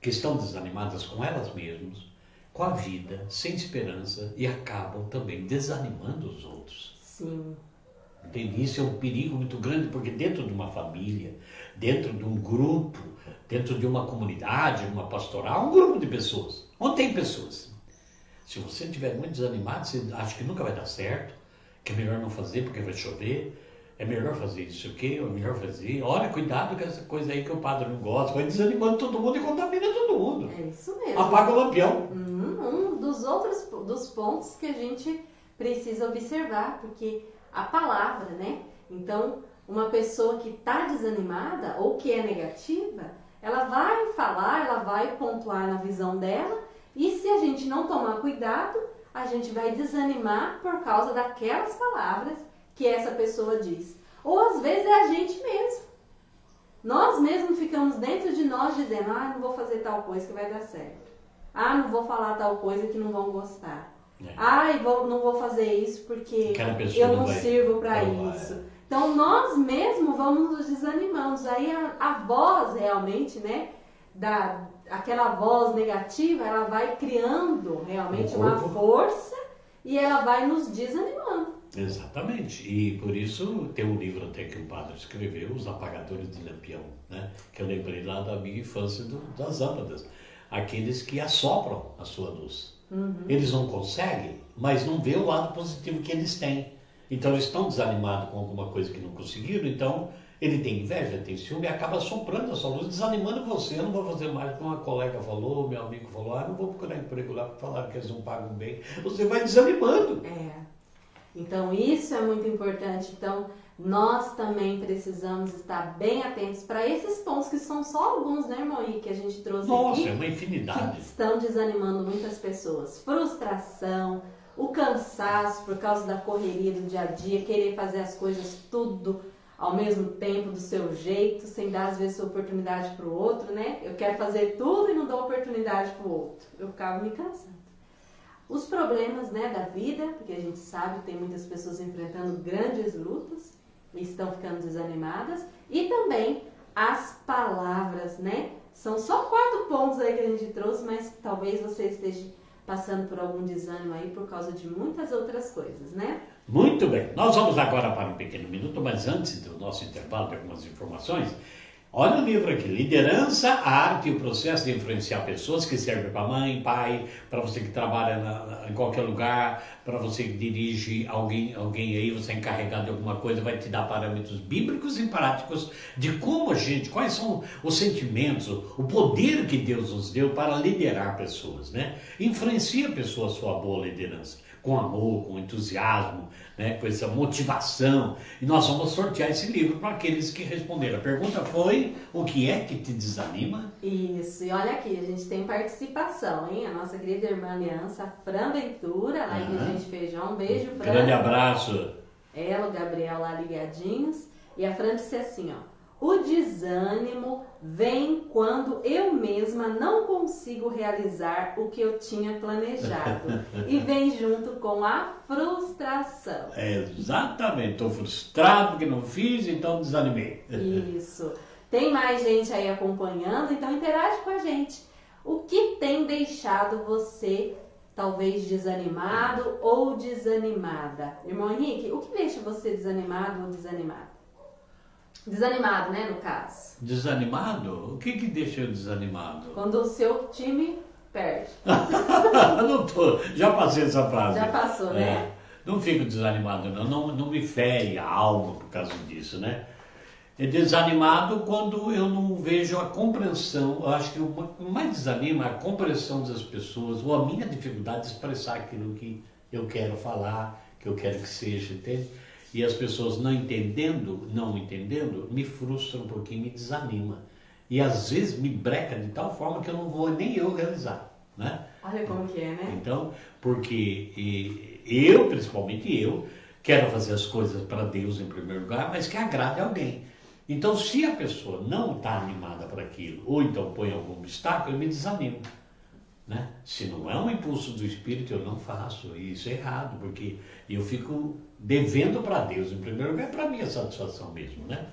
Speaker 1: que estão desanimadas com elas mesmas, com a vida, sem esperança e acabam também desanimando os outros.
Speaker 2: Sim.
Speaker 1: Entende? Isso é um perigo muito grande, porque dentro de uma família, dentro de um grupo, dentro de uma comunidade, uma pastoral, um grupo de pessoas, onde tem pessoas. Se você estiver muito desanimado, você acha que nunca vai dar certo, que é melhor não fazer porque vai chover, é melhor fazer isso aqui, é melhor fazer. Olha, cuidado com essa coisa aí que o padre não gosta, vai desanimando todo mundo e contamina todo mundo.
Speaker 2: É isso mesmo.
Speaker 1: Apaga o lampião.
Speaker 2: Hum, um dos outros dos pontos que a gente precisa observar, porque a palavra, né? Então, uma pessoa que está desanimada ou que é negativa, ela vai falar, ela vai pontuar na visão dela, e se a gente não tomar cuidado, a gente vai desanimar por causa daquelas palavras que essa pessoa diz. Ou às vezes é a gente mesmo. Nós mesmos ficamos dentro de nós dizendo: ah, não vou fazer tal coisa que vai dar certo. Ah, não vou falar tal coisa que não vão gostar. É. Ah, vou, não vou fazer isso porque eu não, sirvo para isso. É. Então nós mesmos vamos nos desanimando. Aí a, a voz realmente, né, da, aquela voz negativa, ela vai criando realmente uma força e ela vai nos desanimando.
Speaker 1: Exatamente. E por isso tem um livro até que o padre escreveu, Os Apagadores de Lampião, né? que eu lembrei lá da minha infância do, das lâmpadas. Aqueles que assopram a sua luz. Uhum. Eles não conseguem, mas não vê o lado positivo que eles têm. Então eles estão desanimados com alguma coisa que não conseguiram, então ele tem inveja, tem ciúme e acaba soprando essa luz, desanimando você. Eu não vou fazer mais como uma colega falou, meu amigo falou, ah, não vou procurar emprego lá porque falaram que eles não pagam bem. Você vai desanimando.
Speaker 2: É. Então isso é muito importante. Então nós também precisamos estar bem atentos para esses pontos que são só alguns, né, irmão? E que a gente trouxe
Speaker 1: Nossa,
Speaker 2: aqui.
Speaker 1: é uma infinidade.
Speaker 2: Que estão desanimando muitas pessoas. Frustração, o cansaço por causa da correria do dia a dia, querer fazer as coisas tudo ao mesmo tempo, do seu jeito, sem dar às vezes oportunidade para o outro, né? Eu quero fazer tudo e não dou oportunidade para o outro. Eu acabo me cansando. Os problemas né, da vida, porque a gente sabe que tem muitas pessoas enfrentando grandes lutas e estão ficando desanimadas. E também as palavras, né? São só quatro pontos aí que a gente trouxe, mas talvez você esteja passando por algum desânimo aí por causa de muitas outras coisas, né?
Speaker 1: Muito bem, nós vamos agora para um pequeno minuto, mas antes do nosso intervalo de algumas informações, Olha o livro aqui, Liderança, a Arte e o Processo de Influenciar Pessoas, que serve para mãe, pai, para você que trabalha na, em qualquer lugar, para você que dirige alguém, alguém aí, você é encarregado de alguma coisa, vai te dar parâmetros bíblicos e práticos de como a gente, quais são os sentimentos, o poder que Deus nos deu para liderar pessoas, né? Influencia a pessoa a sua boa liderança com amor, com entusiasmo, né, com essa motivação. E nós vamos sortear esse livro para aqueles que responderam. A pergunta foi: o que é que te desanima?
Speaker 2: Isso, e olha aqui, a gente tem participação, hein? A nossa querida irmã Aliança, Fran Ventura, lá em uhum. Gente Feijão. Um beijo, Fran.
Speaker 1: Grande abraço.
Speaker 2: Ela, o Gabriel lá ligadinhos. E a Fran disse assim: ó. O desânimo vem quando eu mesma não consigo realizar o que eu tinha planejado. e vem junto com a frustração.
Speaker 1: É, exatamente. Estou frustrado porque não fiz, então desanimei.
Speaker 2: Isso. Tem mais gente aí acompanhando, então interage com a gente. O que tem deixado você talvez desanimado ou desanimada? Irmão Henrique, o que deixa você desanimado ou desanimada? Desanimado, né, no caso.
Speaker 1: Desanimado? O que que deixa eu desanimado?
Speaker 2: Quando o seu time perde.
Speaker 1: não tô, já passei essa frase.
Speaker 2: Já passou, né?
Speaker 1: É, não fico desanimado, não. não. Não me fere a alma por causa disso, né? É desanimado quando eu não vejo a compreensão. Eu acho que o mais desanima é a compreensão das pessoas ou a minha dificuldade de expressar aquilo que eu quero falar, que eu quero que seja, entende? E as pessoas não entendendo, não entendendo, me frustra um pouquinho, me desanima. E às vezes me breca de tal forma que eu não vou nem eu realizar, né?
Speaker 2: Olha como que é, né?
Speaker 1: Então, porque eu, principalmente eu, quero fazer as coisas para Deus em primeiro lugar, mas que agrade alguém. Então, se a pessoa não está animada para aquilo, ou então põe algum obstáculo, eu me desanimo. Né? Se não é um impulso do Espírito, eu não faço. E isso é errado, porque eu fico devendo para Deus, em primeiro lugar, para minha satisfação mesmo. Né?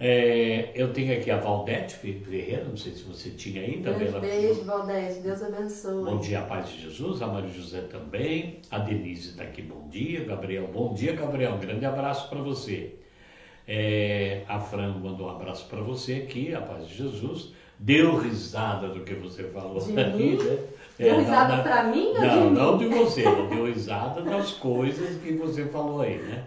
Speaker 1: É, eu tenho aqui a Valdete Ferreira, não sei se você tinha aí também.
Speaker 2: Beijo, beijo Valdete, Deus abençoe.
Speaker 1: Bom dia, a paz de Jesus, a Maria José também, a Denise está aqui, bom dia, Gabriel, bom dia, Gabriel, um grande abraço para você. É, a Fran mandou um abraço para você aqui, a paz de Jesus deu risada do que você falou
Speaker 2: de aqui, né? Deu é, risada para mim ou
Speaker 1: não,
Speaker 2: de
Speaker 1: não de você, deu risada das coisas que você falou aí, né?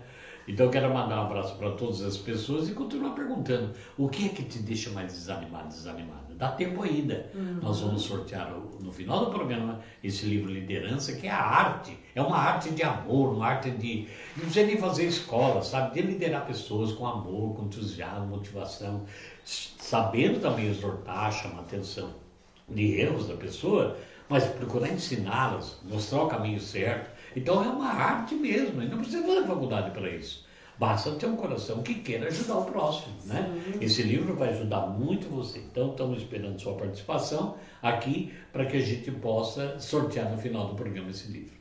Speaker 1: Então eu quero mandar um abraço para todas as pessoas e continuar perguntando o que é que te deixa mais desanimado, desanimada. Dá tempo ainda. Uhum. Nós vamos sortear no final do programa esse livro Liderança, que é a arte. É uma arte de amor, uma arte de. Não precisa nem fazer escola, sabe? De liderar pessoas com amor, com entusiasmo, motivação sabendo também exortar, chamar atenção de erros da pessoa, mas procurar ensiná-las, mostrar o caminho certo. Então é uma arte mesmo, e não precisa fazer faculdade para isso. Basta ter um coração que queira ajudar o próximo, né? Esse livro vai ajudar muito você. Então estamos esperando sua participação aqui para que a gente possa sortear no final do programa esse livro.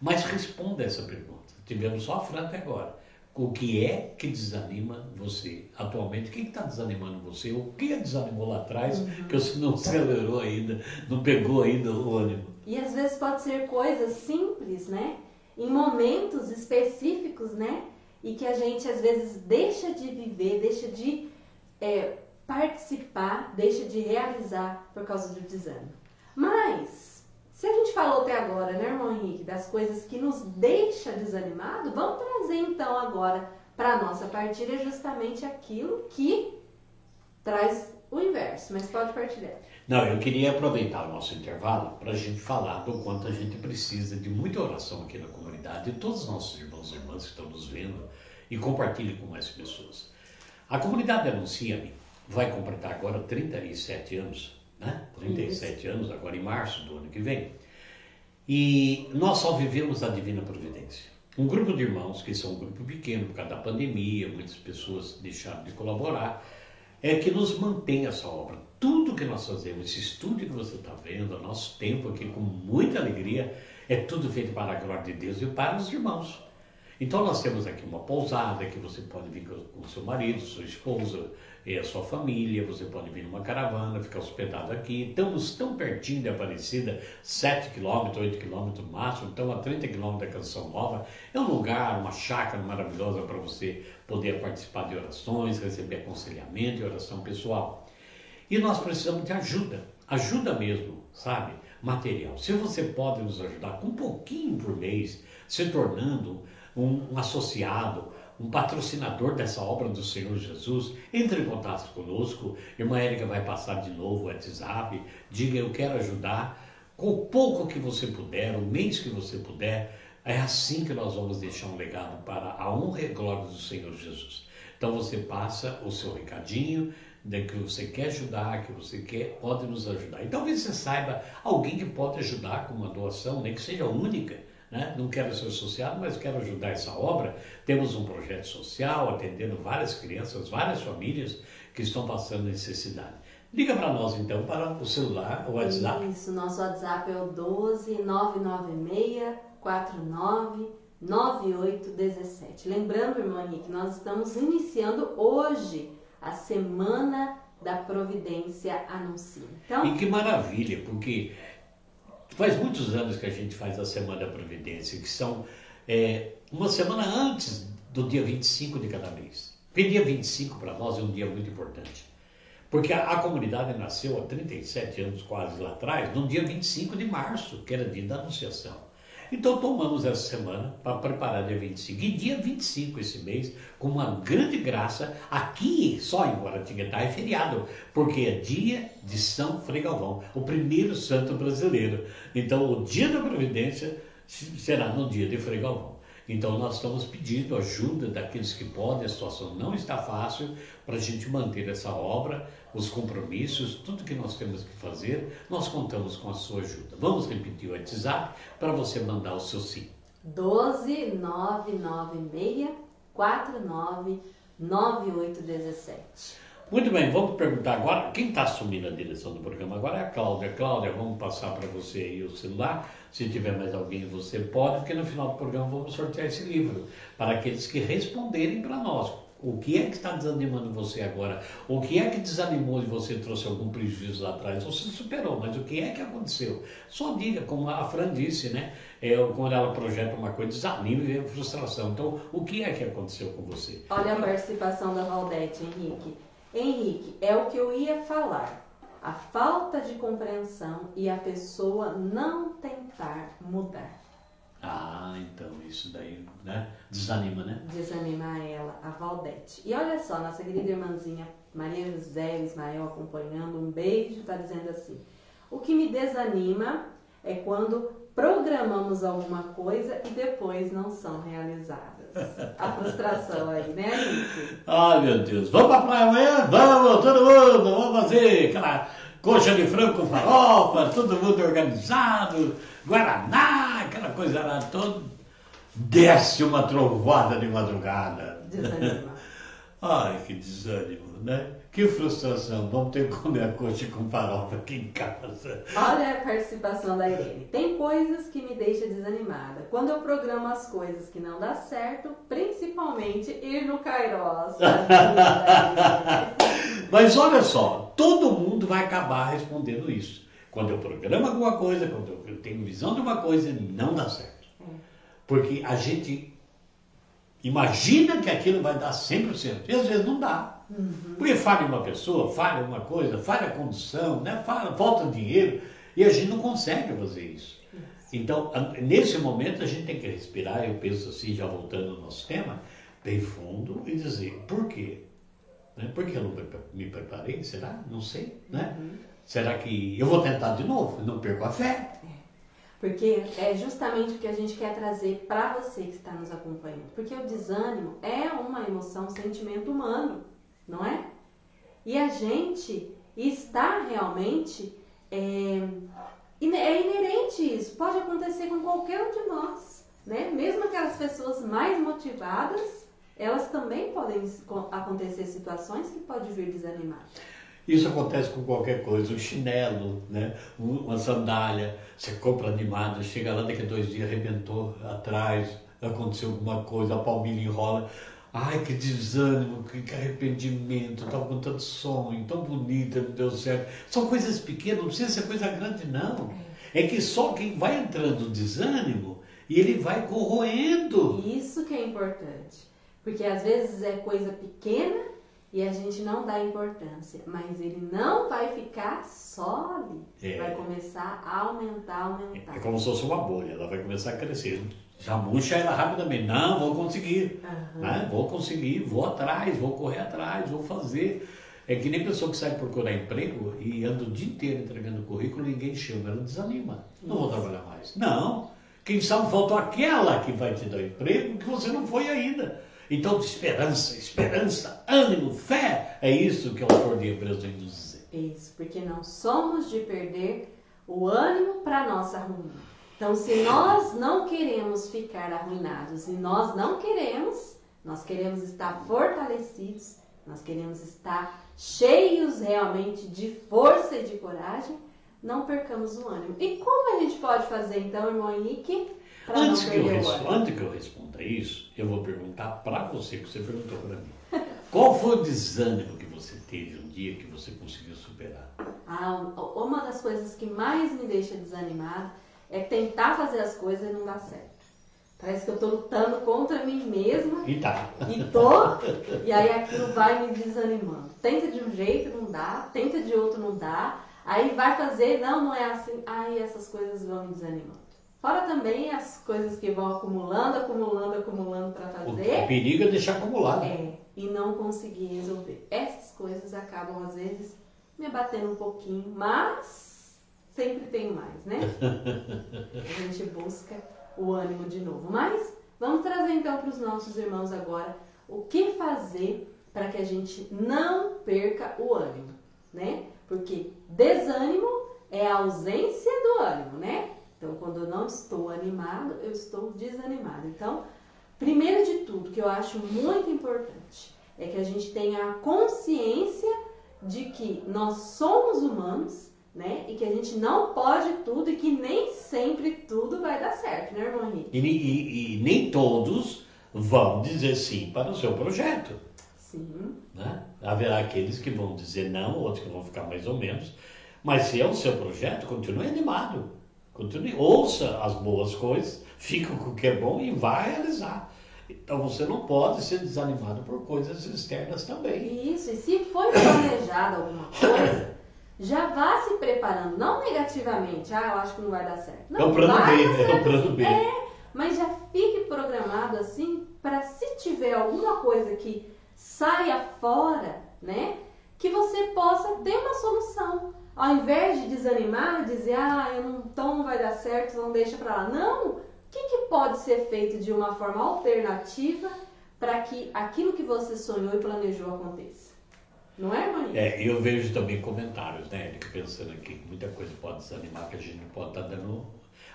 Speaker 1: Mas responda essa pergunta. Tivemos só a Fran até agora o que é que desanima você atualmente? O que está desanimando você? O que desanimou lá atrás uhum. que você não acelerou ainda, não pegou ainda o ânimo?
Speaker 2: E às vezes pode ser coisas simples, né? Em momentos específicos, né? E que a gente às vezes deixa de viver, deixa de é, participar, deixa de realizar por causa do desânimo. Mas se a gente falou até agora, né, irmão Henrique, das coisas que nos deixa desanimado, vamos trazer então agora para a nossa partilha justamente aquilo que traz o inverso. Mas pode partilhar.
Speaker 1: Não, eu queria aproveitar o nosso intervalo para a gente falar do quanto a gente precisa de muita oração aqui na comunidade, e todos os nossos irmãos e irmãs que estão nos vendo, e compartilhe com mais pessoas. A comunidade Anuncia-me vai completar agora 37 anos né? 37 Isso. anos, agora em março do ano que vem. E nós só vivemos a divina providência. Um grupo de irmãos, que são um grupo pequeno por causa da pandemia, muitas pessoas deixaram de colaborar, é que nos mantém essa obra. Tudo que nós fazemos, esse estúdio que você está vendo, o nosso tempo aqui com muita alegria, é tudo feito para a glória de Deus e para os irmãos. Então nós temos aqui uma pousada que você pode vir com o seu marido, sua esposa e a sua família, você pode vir numa caravana, ficar hospedado aqui. Estamos tão pertinho de Aparecida, 7 quilômetros, 8 quilômetros máximo, então a 30 quilômetros da Canção Nova. É um lugar, uma chácara maravilhosa para você poder participar de orações, receber aconselhamento e oração pessoal. E nós precisamos de ajuda, ajuda mesmo, sabe? Material. Se você pode nos ajudar com um pouquinho por mês, se tornando um associado, um patrocinador dessa obra do Senhor Jesus, entre em contato conosco. Irmã Érica vai passar de novo o WhatsApp. Diga, eu quero ajudar. Com o pouco que você puder, o mês que você puder, é assim que nós vamos deixar um legado para a honra e glória do Senhor Jesus. Então você passa o seu recadinho, de que você quer ajudar, que você quer, pode nos ajudar. E talvez você saiba alguém que pode ajudar com uma doação, nem que seja única né? não quero ser associado, mas quero ajudar essa obra. Temos um projeto social atendendo várias crianças, várias famílias que estão passando necessidade. Liga para nós então, para o celular, o WhatsApp.
Speaker 2: Isso, nosso WhatsApp é o 12 996 49 9817. Lembrando, irmã que nós estamos iniciando hoje a Semana da Providência Anuncia.
Speaker 1: Então, e que maravilha, porque Faz muitos anos que a gente faz a Semana da Providência, que são é, uma semana antes do dia 25 de cada mês. Porque dia 25 para nós é um dia muito importante. Porque a, a, comunidade nasceu há 37 anos quase lá atrás, no dia 25 de março, que era dia da Anunciação. Então tomamos essa semana para preparar dia 25. E dia 25 esse mês, com uma grande graça, aqui só em Guaratinguetá é feriado, porque é dia de São Frei Galvão, o primeiro santo brasileiro. Então o dia da Providência será no dia de Frei Galvão. Então nós estamos pedindo ajuda daqueles que podem, a situação não está fácil para a gente manter essa obra, os compromissos, tudo que nós temos que fazer, nós contamos com a sua ajuda. Vamos repetir o WhatsApp para você mandar o seu sim.
Speaker 2: 12 996 49 9817.
Speaker 1: Muito bem, vamos perguntar agora, quem está assumindo a direção do programa agora é a Cláudia. Cláudia, vamos passar para você aí o celular. Se tiver mais alguém, você pode, porque no final do programa vamos sortear esse livro para aqueles que responderem para nós. O que é que está desanimando você agora? O que é que desanimou e você trouxe algum prejuízo lá atrás? Você superou, mas o que é que aconteceu? Só diga, como a Fran disse, né? É, quando ela projeta uma coisa, desanima e frustração. Então, o que é que aconteceu com você?
Speaker 2: Olha a participação da Valdete, Henrique. Henrique, é o que eu ia falar. A falta de compreensão e a pessoa não tentar mudar.
Speaker 1: Ah, então isso daí, né? Desanima, né?
Speaker 2: Desanima ela, a Valdete. E olha só, nossa querida irmãzinha Maria José Ismael acompanhando, um beijo, está dizendo assim: O que me desanima é quando programamos alguma coisa e depois não são realizadas. A frustração aí, né, Henrique?
Speaker 1: Ai, meu Deus. Vamos pra praia amanhã? Vamos, todo mundo. Vamos fazer aquela coxa de frango com farofa, todo mundo organizado, Guaraná, aquela coisa lá toda. Desce uma trovada de madrugada.
Speaker 2: Desanima.
Speaker 1: Ai, que desânimo, né? Que frustração. Vamos ter que comer a coxa com farofa aqui em casa.
Speaker 2: Olha a participação da Irene. Tem coisas que me deixam desanimada. Quando eu programo as coisas que não dá certo, principalmente ir no Kairos.
Speaker 1: Mas olha só, todo mundo vai acabar respondendo isso. Quando eu programo alguma coisa, quando eu tenho visão de uma coisa, não dá certo. Porque a gente imagina que aquilo vai dar 100%. E às vezes não dá. Uhum. Porque falha uma pessoa, falha uma coisa, falha a condição, né? falha, falta dinheiro, e a gente não consegue fazer isso. Então, nesse momento, a gente tem que respirar, eu penso assim, já voltando ao nosso tema, bem fundo e dizer, por quê? Né? Por que eu não me preparei? Será? Não sei. Né? Uhum. Será que eu vou tentar de novo? Não perco a fé.
Speaker 2: Porque é justamente o que a gente quer trazer para você que está nos acompanhando. Porque o desânimo é uma emoção, um sentimento humano, não é? E a gente está realmente. É, é inerente isso, pode acontecer com qualquer um de nós. Né? Mesmo aquelas pessoas mais motivadas, elas também podem acontecer situações que podem vir desanimar.
Speaker 1: Isso acontece com qualquer coisa, um chinelo, né? uma sandália, você compra animado, chega lá daqui a dois dias arrebentou atrás, aconteceu alguma coisa, a palmilha enrola. Ai, que desânimo, que, arrependimento, estava com tanto sonho, tão bonita, não deu certo. São coisas pequenas, não precisa ser coisa grande, não. É que só quem vai entrando no desânimo e ele vai corroendo.
Speaker 2: Isso que é importante. Porque às vezes é coisa pequena e a gente não dá importância, mas ele não vai ficar só ali. É. Vai começar a aumentar, aumentar.
Speaker 1: É como se fosse uma bolha, ela vai começar a crescer. Já murcha ela rapidamente. Não, vou conseguir. Uhum. Né? Vou conseguir, vou atrás, vou correr atrás, vou fazer. É que nem pessoa que sai procurar emprego e anda o dia inteiro entregando currículo e ninguém chama, ela desanima. Não Isso. vou trabalhar mais. Não. Quem sabe faltou aquela que vai te dar emprego que você não foi ainda. Então, esperança, esperança, ânimo, fé, é isso que o autor de Hebreus vem nos dizer.
Speaker 2: Isso, porque não somos de perder o ânimo para nossa ruína. Então, se nós não queremos ficar arruinados e nós não queremos, nós queremos estar fortalecidos, nós queremos estar cheios realmente de força e de coragem, não percamos o ânimo. E como a gente pode fazer então, irmão Henrique,
Speaker 1: Antes que, eu responda, antes que eu responda isso, eu vou perguntar para você, que você perguntou para mim. Qual foi o desânimo que você teve um dia que você conseguiu superar?
Speaker 2: Ah, uma das coisas que mais me deixa desanimada é tentar fazer as coisas e não dar certo. Parece que eu estou lutando contra mim mesma.
Speaker 1: E tá.
Speaker 2: E tô. e aí aquilo vai me desanimando. Tenta de um jeito, não dá. Tenta de outro, não dá. Aí vai fazer, não, não é assim. Aí essas coisas vão me desanimando. Fora também as coisas que vão acumulando, acumulando, acumulando para fazer.
Speaker 1: O perigo é deixar acumulado.
Speaker 2: É, e não conseguir resolver. Essas coisas acabam, às vezes, me abatendo um pouquinho, mas sempre tem mais, né? A gente busca o ânimo de novo. Mas vamos trazer então para os nossos irmãos agora o que fazer para que a gente não perca o ânimo, né? Porque desânimo é a ausência do ânimo, né? Então, quando eu não estou animado, eu estou desanimado. Então, primeiro de tudo, que eu acho muito importante, é que a gente tenha a consciência de que nós somos humanos, né? E que a gente não pode tudo e que nem sempre tudo vai dar certo, né, irmão Henrique?
Speaker 1: E, e, e nem todos vão dizer sim para o seu projeto.
Speaker 2: Sim.
Speaker 1: Né? Haverá aqueles que vão dizer não, outros que vão ficar mais ou menos. Mas se é o seu projeto, continue animado. Continue, ouça as boas coisas, fica com o que é bom e vai realizar. Então você não pode ser desanimado por coisas externas também.
Speaker 2: Isso, e se foi planejado alguma coisa, já vá se preparando, não negativamente, ah, eu acho que não vai dar certo. Não,
Speaker 1: é o plano B, é o plano B.
Speaker 2: É, mas já fique programado assim para se tiver alguma coisa que saia fora, né, que você possa ter uma solução. Ao invés de desanimar, dizer, ah, eu não, então não vai dar certo, não deixa para lá. Não! O que, que pode ser feito de uma forma alternativa para que aquilo que você sonhou e planejou aconteça? Não é, mãe?
Speaker 1: É, eu vejo também comentários, né, Érica, pensando aqui que muita coisa pode desanimar, que a gente não pode estar tá dando.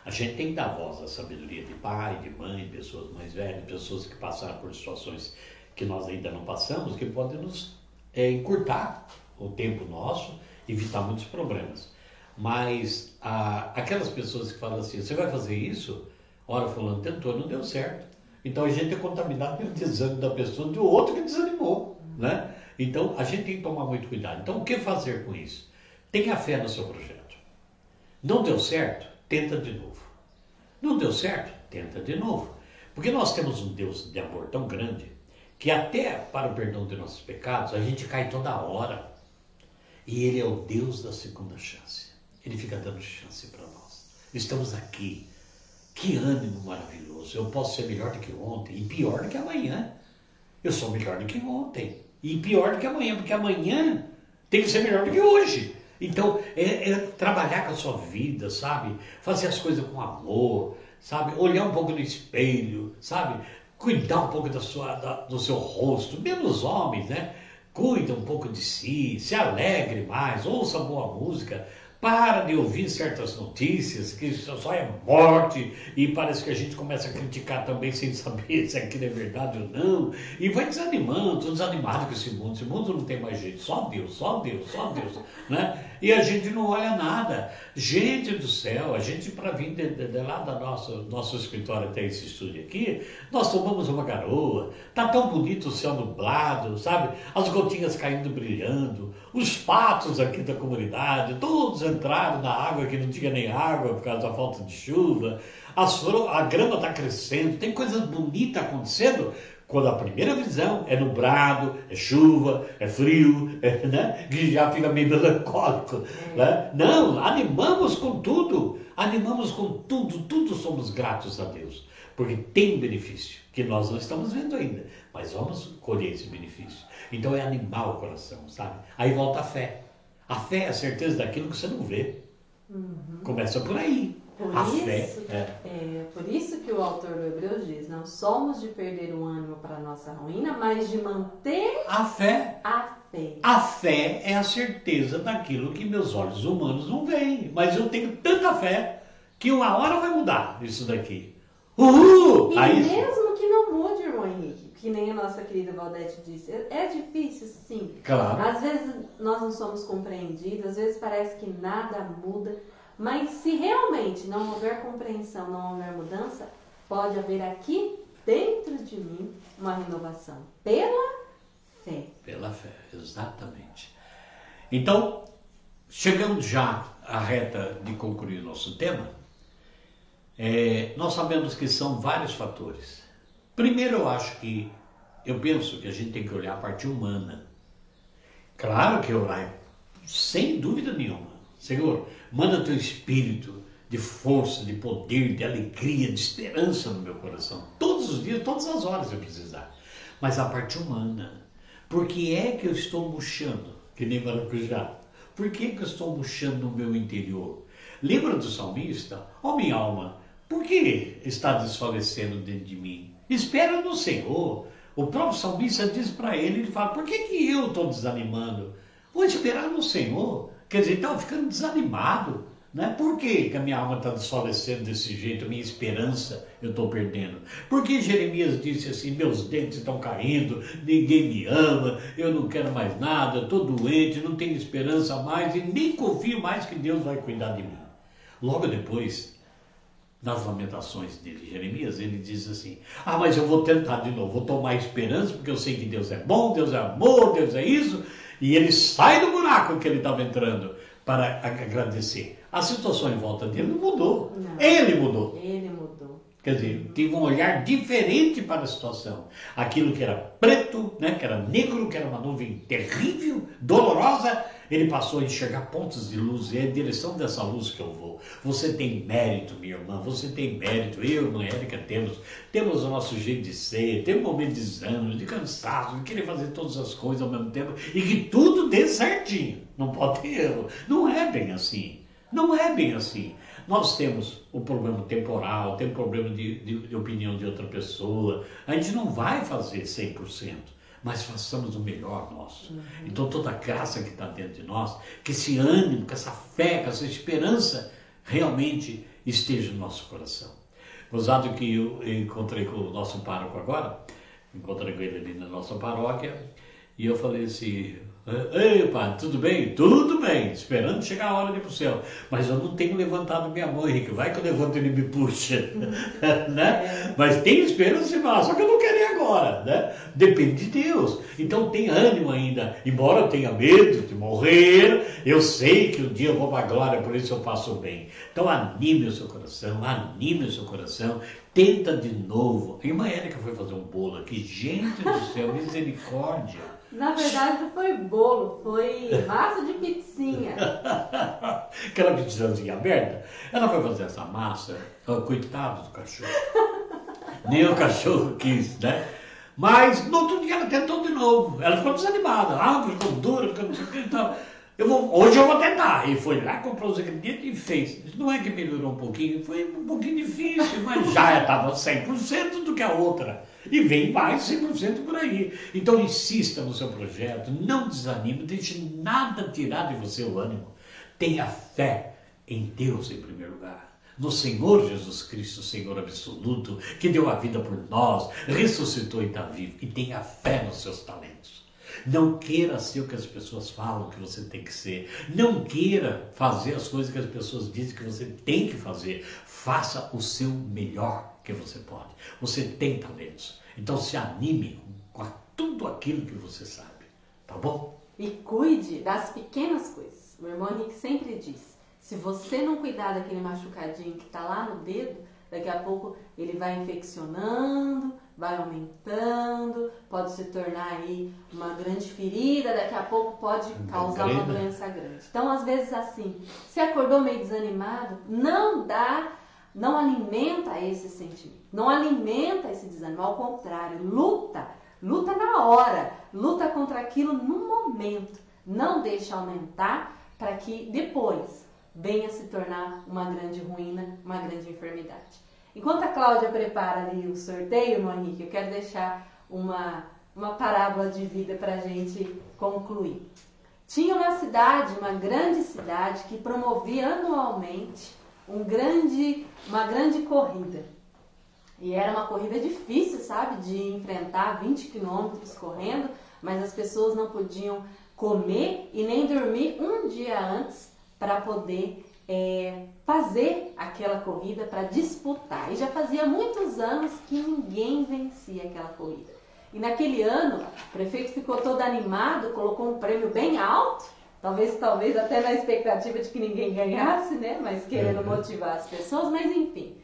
Speaker 1: A gente tem que dar voz à sabedoria de pai, de mãe, pessoas mais velhas, pessoas que passaram por situações que nós ainda não passamos, que podem nos é, encurtar o tempo nosso evitar muitos problemas. Mas a, aquelas pessoas que falam assim, você vai fazer isso? Ora, fulano tentou, não deu certo. Então a gente é contaminado pelo desânimo da pessoa do outro que desanimou, né? Então a gente tem que tomar muito cuidado. Então o que fazer com isso? Tenha fé no seu projeto. Não deu certo? Tenta de novo. Não deu certo? Tenta de novo. Porque nós temos um Deus de amor tão grande que até para o perdão de nossos pecados a gente cai toda hora. E Ele é o Deus da segunda chance. Ele fica dando chance para nós. Estamos aqui. Que ânimo maravilhoso. Eu posso ser melhor do que ontem e pior do que amanhã. Eu sou melhor do que ontem e pior do que amanhã, porque amanhã tem que ser melhor do que hoje. Então, é, é trabalhar com a sua vida, sabe? Fazer as coisas com amor, sabe? Olhar um pouco no espelho, sabe? Cuidar um pouco da sua, da, do seu rosto, menos homens, né? cuide um pouco de si, se alegre mais, ouça boa música, Para de ouvir certas notícias que só é morte e parece que a gente começa a criticar também sem saber se aquilo é verdade ou não. E vai desanimando, desanimado com esse mundo. Esse mundo não tem mais jeito, só Deus, só Deus, só Deus. Né? E a gente não olha nada. Gente do céu, a gente para vir de, de, de, lá da nossa nosso escritório até esse estúdio aqui, nós tomamos uma garoa, tá tão bonito o céu nublado, sabe? As gotinhas caindo brilhando, os patos aqui da comunidade, todos entraram na água que não tinha nem água por causa da falta de chuva, a grama está crescendo, tem coisas bonitas acontecendo. Quando a primeira visão é nublado, é chuva, é frio, é, né? que já fica meio melancólico. Né? Não, animamos com tudo, animamos com tudo, tudo somos gratos a Deus, porque tem benefício que nós não estamos vendo ainda, mas vamos colher esse benefício. Então é animar o coração, sabe? Aí volta a fé. A fé é a certeza daquilo que você não vê. Uhum. Começa por aí.
Speaker 2: Por
Speaker 1: a
Speaker 2: isso,
Speaker 1: fé. É.
Speaker 2: é. por isso que o autor do Hebreus diz: não somos de perder o ânimo para a nossa ruína, mas de manter
Speaker 1: a fé.
Speaker 2: A fé.
Speaker 1: A fé é a certeza daquilo que meus olhos humanos não veem. Mas eu tenho tanta fé que uma hora vai mudar isso daqui. Uhul!
Speaker 2: E Aí, mesmo mude, irmão Henrique, que nem a nossa querida Valdete disse, é difícil sim.
Speaker 1: Claro.
Speaker 2: Às vezes nós não somos compreendidos, às vezes parece que nada muda. Mas se realmente não houver compreensão, não houver mudança, pode haver aqui dentro de mim uma renovação pela fé.
Speaker 1: Pela fé, exatamente. Então, chegando já à reta de concluir o nosso tema, é, nós sabemos que são vários fatores. Primeiro, eu acho que, eu penso que a gente tem que olhar a parte humana. Claro que orar é, sem dúvida nenhuma. Senhor, manda teu espírito de força, de poder, de alegria, de esperança no meu coração. Todos os dias, todas as horas eu precisar. Mas a parte humana. Por que é que eu estou murchando? Que nem maracujá. Por que, que eu estou murchando no meu interior? Lembra do salmista? Ó oh, minha alma, por que está desfalecendo dentro de mim? Espera no Senhor. O próprio salmista diz para ele, ele fala, por que, que eu estou desanimando? Vou esperar no Senhor. Quer dizer, estava ficando desanimado. Né? Por que, que a minha alma está desfalecendo desse jeito? Minha esperança eu estou perdendo. Por que Jeremias disse assim: meus dentes estão caindo, ninguém me ama, eu não quero mais nada, estou doente, não tenho esperança mais e nem confio mais que Deus vai cuidar de mim. Logo depois, nas lamentações de Jeremias, ele diz assim: Ah, mas eu vou tentar de novo, vou tomar esperança, porque eu sei que Deus é bom, Deus é amor, Deus é isso, e ele sai do buraco que ele estava entrando para agradecer. A situação em volta dele não mudou. Não. Ele mudou.
Speaker 2: Ele mudou.
Speaker 1: Quer dizer, teve um olhar diferente para a situação. Aquilo que era preto, né, que era negro, que era uma nuvem terrível, dolorosa, ele passou a enxergar pontos de luz, e é a direção dessa luz que eu vou. Você tem mérito, minha irmã, você tem mérito, eu irmã Érica temos, temos o nosso jeito de ser, temos um momento de desânimo, de cansaço, de querer fazer todas as coisas ao mesmo tempo, e que tudo dê certinho, não pode ter erro. Não é bem assim, não é bem assim. Nós temos o problema temporal, tem problema de, de, de opinião de outra pessoa, a gente não vai fazer 100% mas façamos o melhor nosso. Uhum. Então toda a graça que está dentro de nós, que esse ânimo, que essa fé, que essa esperança realmente esteja no nosso coração. Gozado que eu encontrei com o nosso pároco agora, encontrei com ele ali na nossa paróquia, e eu falei assim, Ei, pai, tudo bem? Tudo bem, esperando chegar a hora de ir para o céu. Mas eu não tenho levantado minha mão, Henrique. Vai que eu levanto e ele me puxa. né? Mas tem esperança, só que eu não quero ir agora. Né? Depende de Deus. Então tem ânimo ainda. Embora eu tenha medo de morrer, eu sei que um dia eu vou para a glória, por isso eu faço bem. Então anime o seu coração, anime o seu coração. Tenta de novo. A irmã Érica foi fazer um bolo aqui. Gente do céu, misericórdia.
Speaker 2: Na verdade, foi bolo, foi massa de pizzinha.
Speaker 1: Aquela pizzazinha aberta. Ela foi fazer essa massa, coitado do cachorro. Nem o cachorro quis, né? Mas no outro dia ela tentou de novo. Ela ficou desanimada. Ah, ficou dura, ficou não sei o que e tal. Eu vou, hoje eu vou tentar. E foi lá, comprou os ingredientes e fez. Não é que melhorou um pouquinho, foi um pouquinho difícil, mas já estava 100% do que a outra. E vem mais 100% por aí. Então insista no seu projeto, não desanime, deixe nada tirar de você o ânimo. Tenha fé em Deus em primeiro lugar no Senhor Jesus Cristo, Senhor absoluto, que deu a vida por nós, ressuscitou e está vivo, e tenha fé nos seus talentos. Não queira ser o que as pessoas falam que você tem que ser. Não queira fazer as coisas que as pessoas dizem que você tem que fazer. Faça o seu melhor que você pode. Você tem talentos. Então se anime com tudo aquilo que você sabe. Tá bom?
Speaker 2: E cuide das pequenas coisas. O irmão Henrique sempre diz: se você não cuidar daquele machucadinho que está lá no dedo, daqui a pouco ele vai infeccionando, vai aumentando, pode se tornar aí uma grande ferida, daqui a pouco pode causar uma doença grande. Então, às vezes assim, se acordou meio desanimado, não dá, não alimenta esse sentimento, não alimenta esse desânimo, ao contrário, luta, luta na hora, luta contra aquilo no momento, não deixa aumentar para que depois venha se tornar uma grande ruína, uma grande enfermidade. Enquanto a Cláudia prepara ali o sorteio, Monique, eu quero deixar uma, uma parábola de vida para a gente concluir. Tinha uma cidade, uma grande cidade, que promovia anualmente um grande, uma grande corrida. E era uma corrida difícil, sabe, de enfrentar 20 quilômetros correndo, mas as pessoas não podiam comer e nem dormir um dia antes para poder é, fazer aquela corrida, para disputar. E já fazia muitos anos que ninguém vencia aquela corrida. E naquele ano, o prefeito ficou todo animado, colocou um prêmio bem alto, talvez, talvez até na expectativa de que ninguém ganhasse, né? Mas querendo uhum. motivar as pessoas, mas enfim,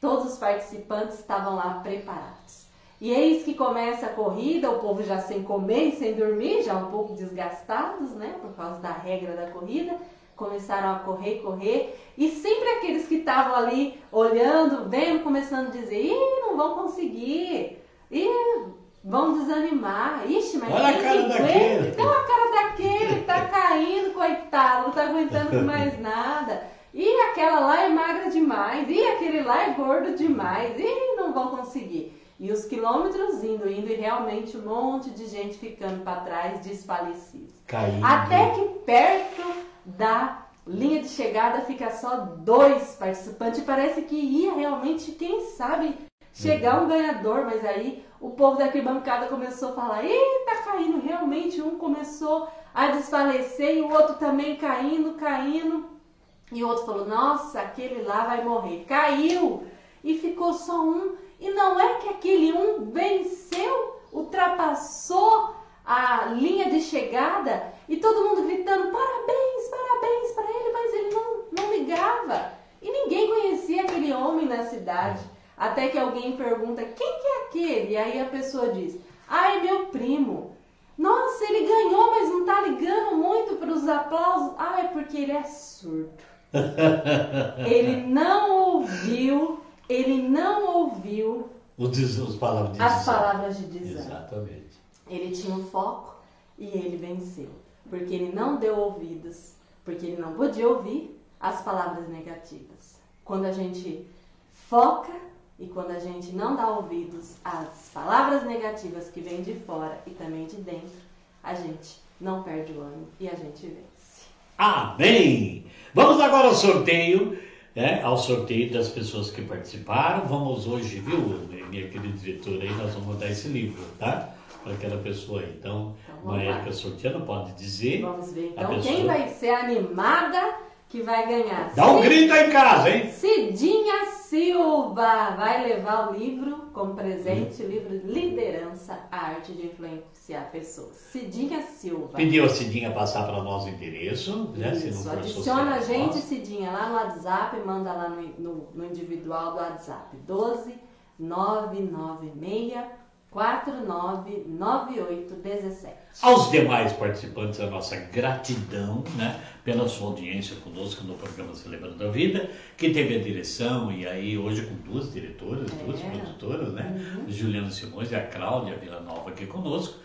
Speaker 2: todos os participantes estavam lá preparados. E eis que começa a corrida, o povo já sem comer e sem dormir, já um pouco desgastados, né? Por causa da regra da corrida começaram a correr, correr, e sempre aqueles que estavam ali olhando, vendo, começando a dizer, ih, não vão conseguir, ih, vão desanimar, ixi, mas
Speaker 1: Olha a cara daquele.
Speaker 2: Então a cara daquele tá caindo, coitado, não tá aguentando mais nada. E aquela lá é magra demais, e aquele lá é gordo demais, e não vão conseguir. E os quilômetros indo, indo, e realmente um monte de gente ficando para trás, desfalecidos.
Speaker 1: Caindo.
Speaker 2: Até que perto da linha de chegada fica só dois participantes. Parece que ia realmente, quem sabe, chegar um ganhador, mas aí o povo da arquibancada começou a falar: Ih, tá caindo. Realmente, um começou a desfalecer e o outro também caindo, caindo. E o outro falou: Nossa, aquele lá vai morrer. Caiu! E ficou só um. E não é que aquele um venceu, ultrapassou a linha de chegada e todo mundo gritando parabéns, parabéns para ele, mas ele não, não ligava. E ninguém conhecia aquele homem na cidade. Até que alguém pergunta quem que é aquele? E aí a pessoa diz: Ah, é meu primo. Nossa, ele ganhou, mas não tá ligando muito para os aplausos. Ah, é porque ele é surdo. ele não ouviu, ele não ouviu
Speaker 1: os, palavras de
Speaker 2: as palavras de desânimo.
Speaker 1: Exatamente.
Speaker 2: Ele tinha um foco e ele venceu, porque ele não deu ouvidos, porque ele não podia ouvir as palavras negativas. Quando a gente foca e quando a gente não dá ouvidos às palavras negativas que vêm de fora e também de dentro, a gente não perde o ânimo e a gente vence.
Speaker 1: Amém! Vamos agora ao sorteio, né? ao sorteio das pessoas que participaram. Vamos hoje, viu, minha querida diretora, aí nós vamos dar esse livro, tá? Para aquela pessoa aí. Então, então uma Érica sorteando pode dizer.
Speaker 2: Vamos ver. Então, pessoa... quem vai ser animada que vai ganhar?
Speaker 1: Dá um Cid... grito aí em casa, hein?
Speaker 2: Cidinha Silva vai levar o livro como presente, hum. o livro Liderança, a arte de influenciar pessoas. Cidinha Silva.
Speaker 1: Pediu a Cidinha passar para nós o endereço, né?
Speaker 2: Isso, adiciona a gente, Cidinha, lá no WhatsApp, manda lá no, no, no individual do WhatsApp. 12 996 499817.
Speaker 1: Aos demais participantes, a nossa gratidão né, pela sua audiência conosco no programa Celebrando a Vida, que teve a direção, e aí hoje com duas diretoras, é. duas produtoras, né? Uhum. Juliana Simões e a Cláudia Vila Nova aqui conosco.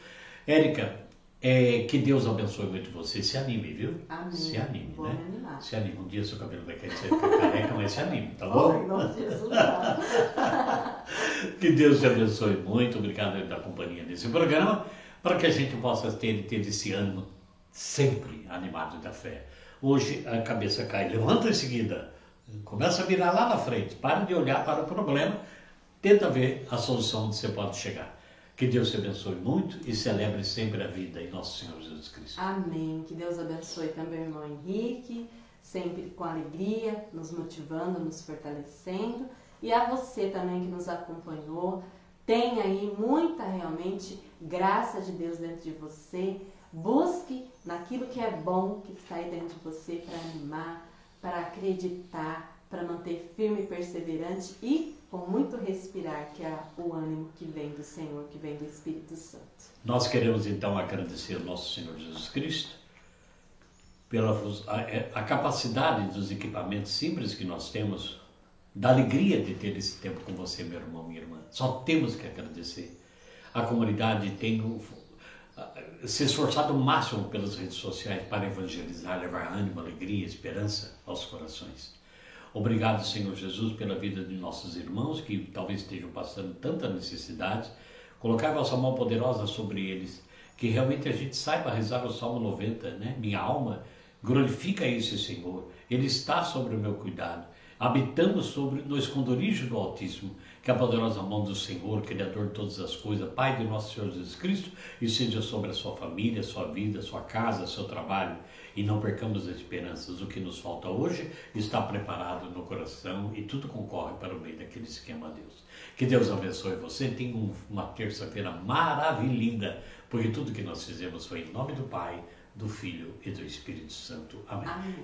Speaker 1: Érica, é, que Deus abençoe muito você. Se anime, viu?
Speaker 2: Amém.
Speaker 1: Se anime,
Speaker 2: Vou
Speaker 1: né?
Speaker 2: animar.
Speaker 1: Se anime. Um dia seu cabelo vai você fica careca, mas se anime, tá bom? Que Deus te abençoe muito. Obrigado pela companhia nesse programa, para que a gente possa ter, ter esse ânimo sempre animado da fé. Hoje a cabeça cai, levanta em seguida, começa a virar lá na frente, para de olhar para o problema, tenta ver a solução onde você pode chegar. Que Deus te abençoe muito e celebre sempre a vida em nosso Senhor Jesus Cristo.
Speaker 2: Amém. Que Deus abençoe também o irmão Henrique, sempre com alegria, nos motivando, nos fortalecendo. E a você também que nos acompanhou. Tenha aí muita realmente graça de Deus dentro de você. Busque naquilo que é bom que está aí dentro de você para animar, para acreditar, para manter firme e perseverante e com muito respirar, que é o ânimo que vem do Senhor, que vem do Espírito Santo.
Speaker 1: Nós queremos então agradecer ao nosso Senhor Jesus Cristo pela a, é, a capacidade dos equipamentos simples que nós temos, da alegria de ter esse tempo com você, meu irmão, minha irmã. Só temos que agradecer. A comunidade tem se esforçado o máximo pelas redes sociais para evangelizar, levar ânimo, alegria, esperança aos corações. Obrigado, Senhor Jesus, pela vida de nossos irmãos que talvez estejam passando tanta necessidade. Colocar a vossa mão poderosa sobre eles, que realmente a gente saiba rezar o Salmo 90, né? Minha alma glorifica esse Senhor. Ele está sobre o meu cuidado. Habitamos sobre no esconderijo do Altíssimo, que a poderosa mão do Senhor, Criador de todas as coisas, Pai de nosso Senhor Jesus Cristo, e seja sobre a sua família, sua vida, sua casa, seu trabalho, e não percamos as esperanças. O que nos falta hoje está preparado no coração e tudo concorre para o bem daqueles que amam a Deus. Que Deus abençoe você. Tenha uma terça-feira maravilhosa, porque tudo que nós fizemos foi em nome do Pai, do Filho e do Espírito Santo. Amém. Amém.